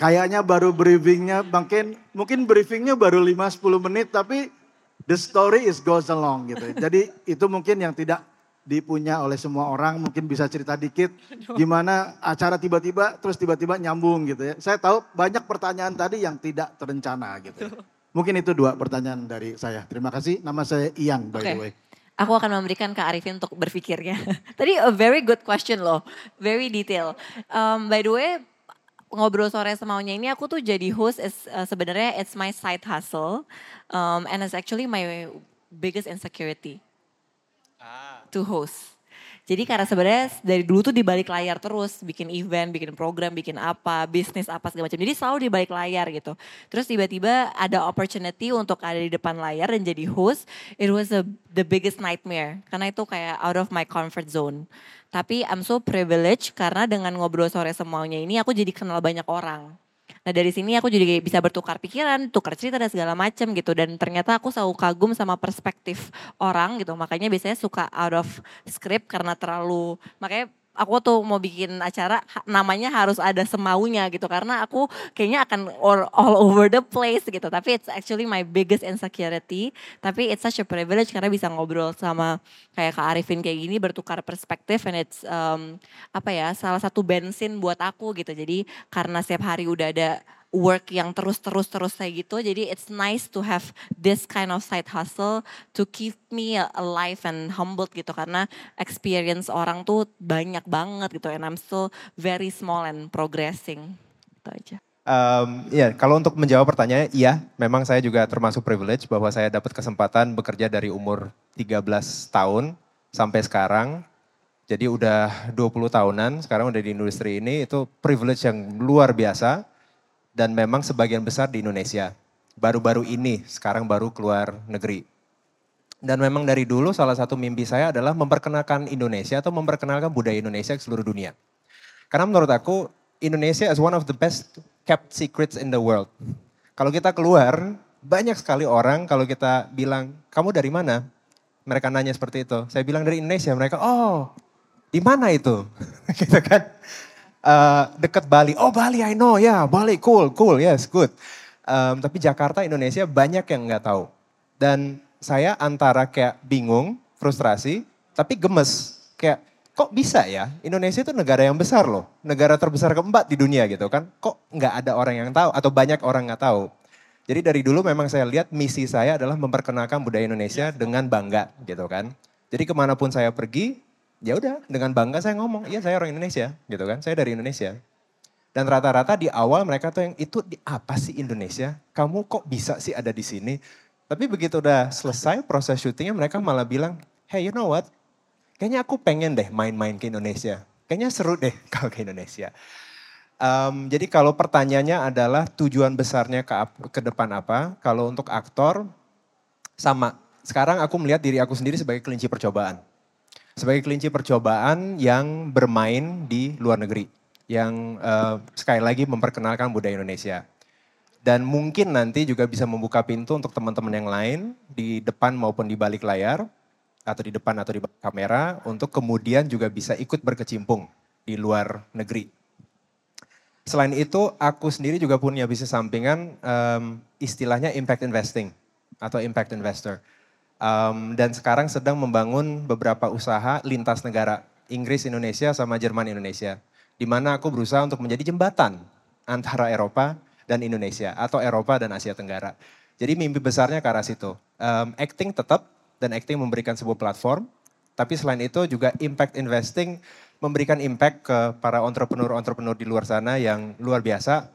Kayaknya baru briefingnya mungkin mungkin briefingnya baru 5-10 menit tapi the story is goes along gitu. Jadi itu mungkin yang tidak dipunya oleh semua orang mungkin bisa cerita dikit gimana acara tiba-tiba terus tiba-tiba nyambung gitu ya. Saya tahu banyak pertanyaan tadi yang tidak terencana gitu. ya. Mungkin itu dua pertanyaan dari saya. Terima kasih. Nama saya Iyang by the Oke. way. Aku akan memberikan ke Arifin untuk berpikirnya. Tadi a very good question loh, very detail. Um, by the way, ngobrol sore semaunya ini aku tuh jadi host is uh, sebenarnya it's my side hustle um, and it's actually my biggest insecurity to host. Jadi karena sebenarnya dari dulu tuh di balik layar terus bikin event, bikin program, bikin apa, bisnis apa segala macam. Jadi selalu di balik layar gitu. Terus tiba-tiba ada opportunity untuk ada di depan layar dan jadi host. It was a, the biggest nightmare karena itu kayak out of my comfort zone. Tapi I'm so privileged karena dengan ngobrol sore semuanya ini aku jadi kenal banyak orang. Nah dari sini aku jadi bisa bertukar pikiran, tukar cerita dan segala macam gitu. Dan ternyata aku selalu kagum sama perspektif orang gitu. Makanya biasanya suka out of script karena terlalu, makanya aku tuh mau bikin acara namanya harus ada semaunya gitu. Karena aku kayaknya akan all, over the place gitu. Tapi it's actually my biggest insecurity. Tapi it's such a privilege karena bisa ngobrol sama kayak Kak Arifin kayak gini bertukar perspektif and it's um, apa ya salah satu bensin buat aku gitu. Jadi karena setiap hari udah ada work yang terus-terus terus kayak gitu. Jadi it's nice to have this kind of side hustle to keep me alive and humbled gitu karena experience orang tuh banyak banget gitu and I'm still very small and progressing. Itu aja. Um, ya, kalau untuk menjawab pertanyaannya, iya, memang saya juga termasuk privilege bahwa saya dapat kesempatan bekerja dari umur 13 tahun sampai sekarang. Jadi udah 20 tahunan, sekarang udah di industri ini, itu privilege yang luar biasa dan memang sebagian besar di Indonesia. Baru-baru ini, sekarang baru keluar negeri. Dan memang dari dulu salah satu mimpi saya adalah memperkenalkan Indonesia atau memperkenalkan budaya Indonesia ke seluruh dunia. Karena menurut aku Indonesia is one of the best kept secrets in the world. Kalau kita keluar, banyak sekali orang kalau kita bilang, kamu dari mana? Mereka nanya seperti itu. Saya bilang dari Indonesia, mereka, oh di mana itu? gitu kan uh, dekat Bali. Oh Bali, I know, ya yeah, Bali, cool, cool, yes, good. Um, tapi Jakarta, Indonesia banyak yang nggak tahu. Dan saya antara kayak bingung, frustrasi, tapi gemes. Kayak kok bisa ya Indonesia itu negara yang besar loh. Negara terbesar keempat di dunia gitu kan. Kok nggak ada orang yang tahu atau banyak orang nggak tahu. Jadi dari dulu memang saya lihat misi saya adalah memperkenalkan budaya Indonesia dengan bangga gitu kan. Jadi ke mana pun saya pergi, ya udah dengan bangga saya ngomong, iya saya orang Indonesia gitu kan, saya dari Indonesia. Dan rata-rata di awal mereka tuh yang itu di apa sih Indonesia? Kamu kok bisa sih ada di sini? Tapi begitu udah selesai proses syutingnya mereka malah bilang, hey you know what? Kayaknya aku pengen deh main-main ke Indonesia. Kayaknya seru deh kalau ke Indonesia. Um, jadi kalau pertanyaannya adalah tujuan besarnya ke, ke depan apa? Kalau untuk aktor sama. Sekarang aku melihat diri aku sendiri sebagai kelinci percobaan sebagai kelinci percobaan yang bermain di luar negeri. Yang uh, sekali lagi memperkenalkan budaya Indonesia. Dan mungkin nanti juga bisa membuka pintu untuk teman-teman yang lain di depan maupun di balik layar. Atau di depan atau di balik kamera. Untuk kemudian juga bisa ikut berkecimpung di luar negeri. Selain itu aku sendiri juga punya bisnis sampingan um, istilahnya impact investing atau impact investor Um, dan sekarang sedang membangun beberapa usaha lintas negara, Inggris Indonesia sama Jerman Indonesia. Di mana aku berusaha untuk menjadi jembatan antara Eropa dan Indonesia atau Eropa dan Asia Tenggara. Jadi mimpi besarnya ke arah situ. Um, acting tetap dan acting memberikan sebuah platform, tapi selain itu juga impact investing memberikan impact ke para entrepreneur-entrepreneur di luar sana yang luar biasa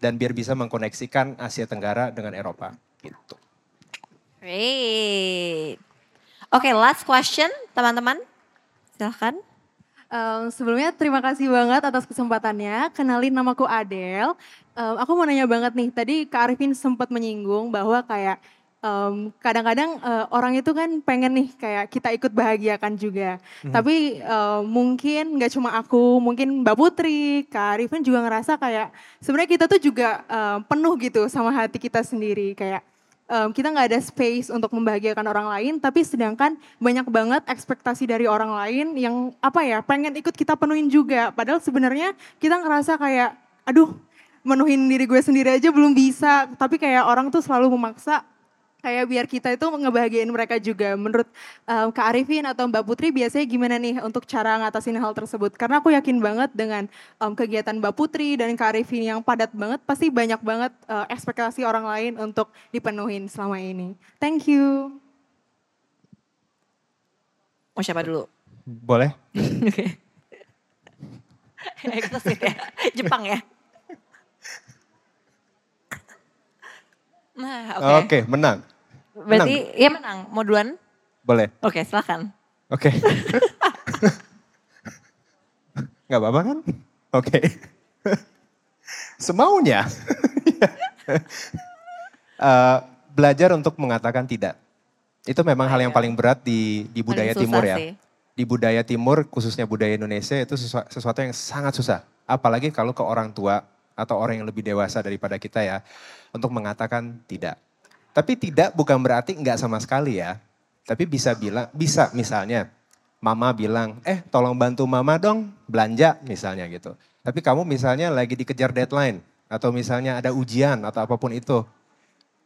dan biar bisa mengkoneksikan Asia Tenggara dengan Eropa gitu. Great. Oke, okay, last question teman-teman. Silahkan. Um, sebelumnya terima kasih banget atas kesempatannya. Kenalin namaku Adel. Um, aku mau nanya banget nih, tadi Kak Arifin sempat menyinggung bahwa kayak um, kadang-kadang uh, orang itu kan pengen nih kayak kita ikut bahagiakan juga. Hmm. Tapi uh, mungkin nggak cuma aku, mungkin Mbak Putri, Kak Arifin juga ngerasa kayak sebenarnya kita tuh juga uh, penuh gitu sama hati kita sendiri. Kayak um, kita nggak ada space untuk membahagiakan orang lain, tapi sedangkan banyak banget ekspektasi dari orang lain yang apa ya pengen ikut kita penuhin juga. Padahal sebenarnya kita ngerasa kayak, aduh, menuhin diri gue sendiri aja belum bisa. Tapi kayak orang tuh selalu memaksa kayak biar kita itu ngebahagiain mereka juga. Menurut um, Kak Arifin atau Mbak Putri biasanya gimana nih untuk cara ngatasin hal tersebut? Karena aku yakin banget dengan um, kegiatan Mbak Putri dan Kak Arifin yang padat banget, pasti banyak banget uh, ekspektasi orang lain untuk dipenuhin selama ini. Thank you. Mau siapa dulu? Boleh. Oke. ya. Jepang ya. Nah, oke. Okay. Oke, okay, menang. Berarti menang. ya menang. Mau duluan? Boleh. Oke, okay, silakan. Oke. Okay. Nggak apa-apa kan? Oke. Semaunya. Eh, belajar untuk mengatakan tidak. Itu memang hal yang paling berat di, di budaya Paling timur ya. sih. Di budaya timur, khususnya budaya Indonesia itu sesu- sesuatu yang sangat susah. Apalagi kalau ke orang tua atau orang yang lebih dewasa daripada kita ya. Untuk mengatakan tidak. Tapi tidak bukan berarti enggak sama sekali ya. Tapi bisa bilang, bisa misalnya mama bilang, eh tolong bantu mama dong belanja misalnya gitu. Tapi kamu misalnya lagi dikejar deadline atau misalnya ada ujian atau apa pun itu.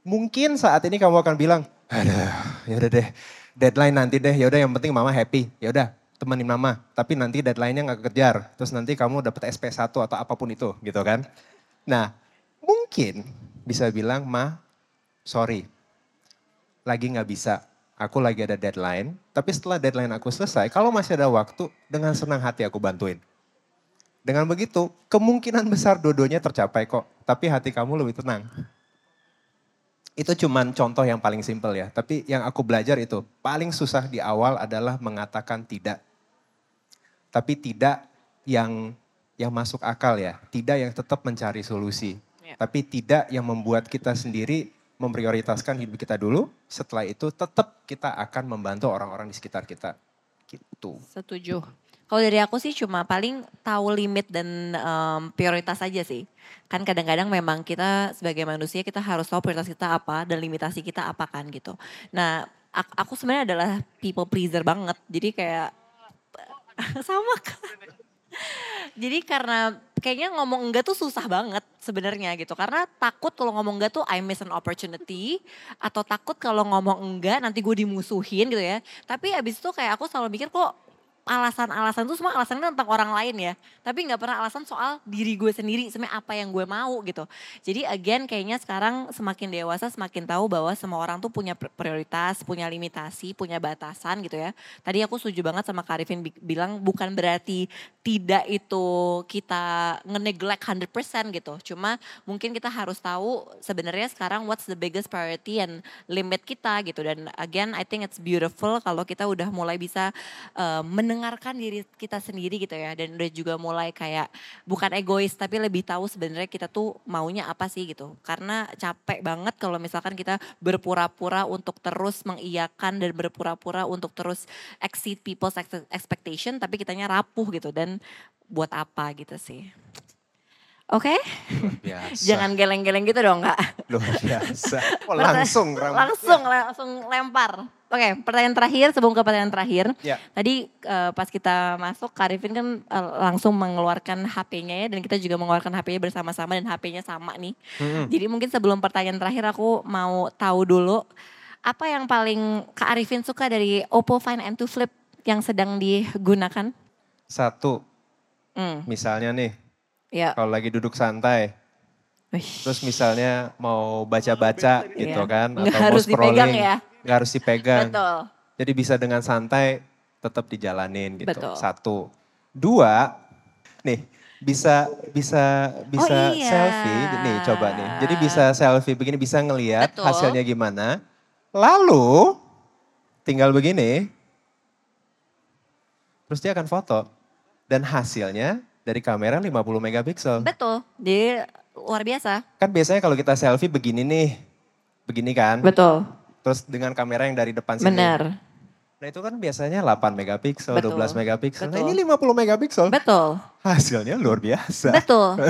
Mungkin saat ini kamu akan bilang, aduh ya udah deh deadline nanti deh, ya udah yang penting mama happy, ya udah temenin mama. Tapi nanti deadline-nya nggak kekejar, terus nanti kamu dapat SP1 atau apa pun itu gitu kan. Nah mungkin bisa bilang, ma sorry lagi nggak bisa. Aku lagi ada deadline, tapi setelah deadline aku selesai, kalau masih ada waktu, dengan senang hati aku bantuin. Dengan begitu, kemungkinan besar dodonya tercapai kok, tapi hati kamu lebih tenang. Itu cuman contoh yang paling simpel ya, tapi yang aku belajar itu, paling susah di awal adalah mengatakan tidak. Tapi tidak yang yang masuk akal ya, tidak yang tetap mencari solusi. Ya. Tapi tidak yang membuat kita sendiri memprioritaskan hidup kita dulu, setelah itu tetap kita akan membantu orang-orang di sekitar kita. Gitu. Setuju. Kalau dari aku sih cuma paling tahu limit dan em, prioritas aja sih. Kan kadang-kadang memang kita sebagai manusia kita harus tahu prioritas kita apa dan limitasi kita apa kan gitu. Nah ak- aku sebenarnya adalah people pleaser banget. Jadi kayak sama kan. Jadi karena kayaknya ngomong enggak tuh susah banget sebenarnya gitu. Karena takut kalau ngomong enggak tuh I miss an opportunity. Atau takut kalau ngomong enggak nanti gue dimusuhin gitu ya. Tapi abis itu kayak aku selalu mikir kok alasan-alasan itu semua alasannya tentang orang lain ya. Tapi nggak pernah alasan soal diri gue sendiri, sebenarnya apa yang gue mau gitu. Jadi again kayaknya sekarang semakin dewasa semakin tahu bahwa semua orang tuh punya pr- prioritas, punya limitasi, punya batasan gitu ya. Tadi aku setuju banget sama Karifin bi- bilang bukan berarti tidak itu kita nge-neglect 100% gitu. Cuma mungkin kita harus tahu sebenarnya sekarang what's the biggest priority and limit kita gitu. Dan again I think it's beautiful kalau kita udah mulai bisa uh, mendengarkan diri kita sendiri gitu ya. Dan udah juga mulai kayak bukan egois tapi lebih tahu sebenarnya kita tuh maunya apa sih gitu. Karena capek banget kalau misalkan kita berpura-pura untuk terus mengiyakan dan berpura-pura untuk terus exceed people's ex- expectation tapi kitanya rapuh gitu dan buat apa gitu sih. Oke, biasa. jangan geleng-geleng gitu dong kak. Luar biasa. Oh, langsung rambut. langsung langsung lempar. Oke, pertanyaan terakhir sebelum ke pertanyaan terakhir. Ya. Tadi eh, pas kita masuk Karifin kan eh, langsung mengeluarkan HP-nya ya dan kita juga mengeluarkan HP-nya bersama-sama dan HP-nya sama nih. Jadi mungkin sebelum pertanyaan terakhir aku mau tahu dulu apa yang paling Kak Arifin suka dari Oppo Find M2 Flip yang sedang digunakan? Satu, Hmm, misalnya nih, ya. kalau lagi duduk santai, terus misalnya mau baca-baca gitu Iya. kan, Nggak atau harus mau scrolling, dipegang ya. nggak harus dipegang. Betul. Jadi bisa dengan santai tetap dijalanin gitu. Betul. Satu. Dua, nih bisa bisa bisa iya. selfie. Nih coba nih. Jadi bisa selfie begini bisa ngelihat Betul. hasilnya gimana. Lalu tinggal begini. Terus dia akan foto. Dan hasilnya dari kamera 50 megapiksel. Betul. Jadi luar biasa. Kan biasanya kalau kita selfie begini nih. Begini kan. Betul. Terus dengan kamera yang dari depan sini. Benar. Nah itu kan biasanya 8 megapiksel, Betul. 12 megapiksel. Nah ini 50 megapiksel. Betul. Hasilnya luar biasa. Betul.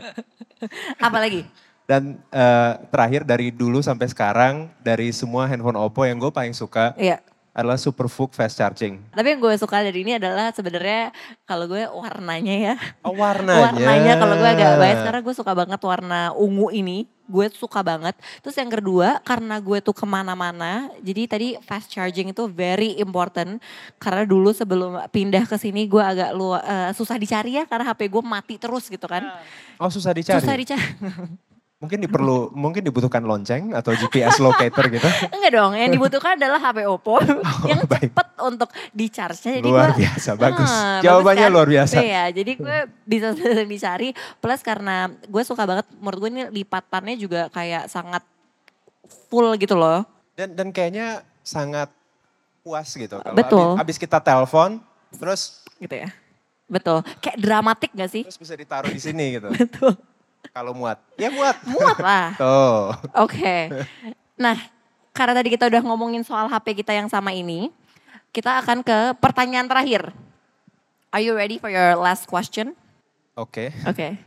Apalagi? Dan eh, terakhir dari dulu sampai sekarang, dari semua handphone Oppo yang gue paling suka Iya. Adalah Superfook Fast Charging. Tapi yang gue suka dari ini adalah sebenarnya kalau gue warnanya ya. Oh warnanya. Warnanya kalau gue agak bias karena gue suka banget warna ungu ini. Gue suka banget. Terus yang kedua karena gue tuh ke mana-mana. Jadi tadi fast charging itu very important. Karena dulu sebelum pindah ke sini gue agak lu, eh, susah dicari ya. Karena HP gue mati terus gitu kan. Oh susah dicari. Susah dicari. Mungkin diperlu, mungkin dibutuhkan lonceng atau GPS locator gitu. Enggak dong, yang dibutuhkan adalah HP Oppo yang Oh, baik. cepet untuk di-charge-nya. Jadi Luar gua- biasa, bagus. Ah, Jawabannya kan? luar biasa. Iya, jadi gue bisa dicari. Plus karena gue suka banget, menurut gue ini lipatannya juga kayak sangat full gitu loh. Dan dan kayaknya sangat puas gitu. Kalau Betul. Abis, abis kita telepon, terus Gitu ya. Betul. Kayak dramatik gak sih? Terus bisa ditaruh di sini gitu. Betul. Kalau muat. Ya muat. Muat lah. Tuh. Oke. Nah, karena tadi kita udah ngomongin soal HP kita yang sama ini, kita akan ke pertanyaan terakhir. Are you ready for your last question? Oke. Oke.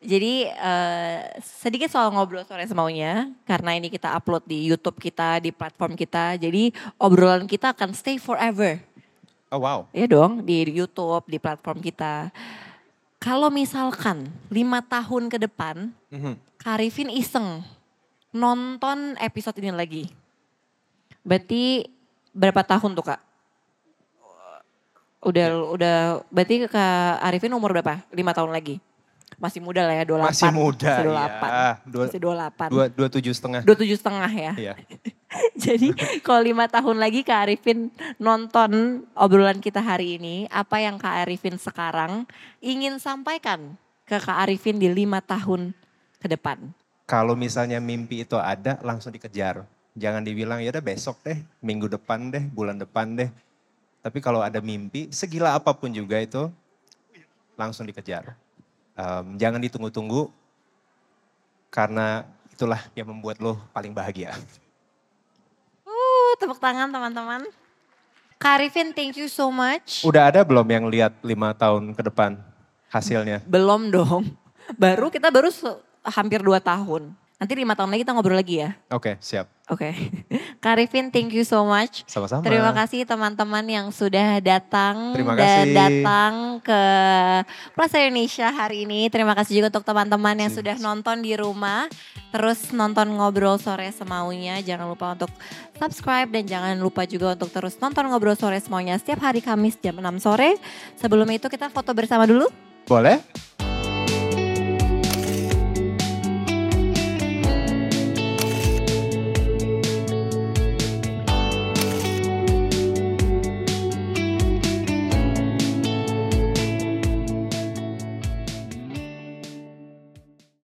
Jadi eh, sedikit soal ngobrol sore semaunya karena ini kita upload di YouTube kita di platform kita. Jadi obrolan kita akan stay forever. Oh wow. Ya dong di YouTube di platform kita. Kalau misalkan lima tahun ke depan, Mhm. Kak Arifin iseng nonton episode ini lagi. Berarti berapa tahun tuh kak? Udah udah berarti Kak Arifin umur berapa? Lima tahun lagi? Masih muda lah ya, 28. Masih muda, Masih 28. ya. Dua- Masih 28. Dua, dua tujuh setengah. 27 setengah ya. Iya. Jadi kalau lima tahun lagi Kak Arifin nonton obrolan kita hari ini, apa yang Kak Arifin sekarang ingin sampaikan ke Kak Arifin di lima tahun ke depan? Kalau misalnya mimpi itu ada, langsung dikejar. Jangan dibilang ya udah besok deh, minggu depan deh, bulan depan deh. Tapi kalau ada mimpi, segila apa pun juga itu, langsung dikejar. Em, jangan ditunggu-tunggu, karena itulah yang membuat lo paling bahagia. Tepuk tangan teman-teman. Kak Arifin, thank you so much. Udah ada belum yang lihat lima tahun ke depan hasilnya? Belum dong. Baru kita baru hampir dua tahun. Nanti lima tahun lagi kita ngobrol lagi ya. Oke, siap. Oke. Kak Arifin, thank you so much. Sama-sama. Terima kasih teman-teman yang sudah datang Terima dan datang ke Plaza Indonesia hari ini. Terima kasih juga untuk teman-teman yang sudah nonton di rumah. Terus nonton ngobrol sore semaunya. Jangan lupa untuk subscribe dan jangan lupa juga untuk terus nonton ngobrol sore semaunya setiap hari Kamis jam 6 sore. Sebelum itu kita foto bersama dulu. Boleh?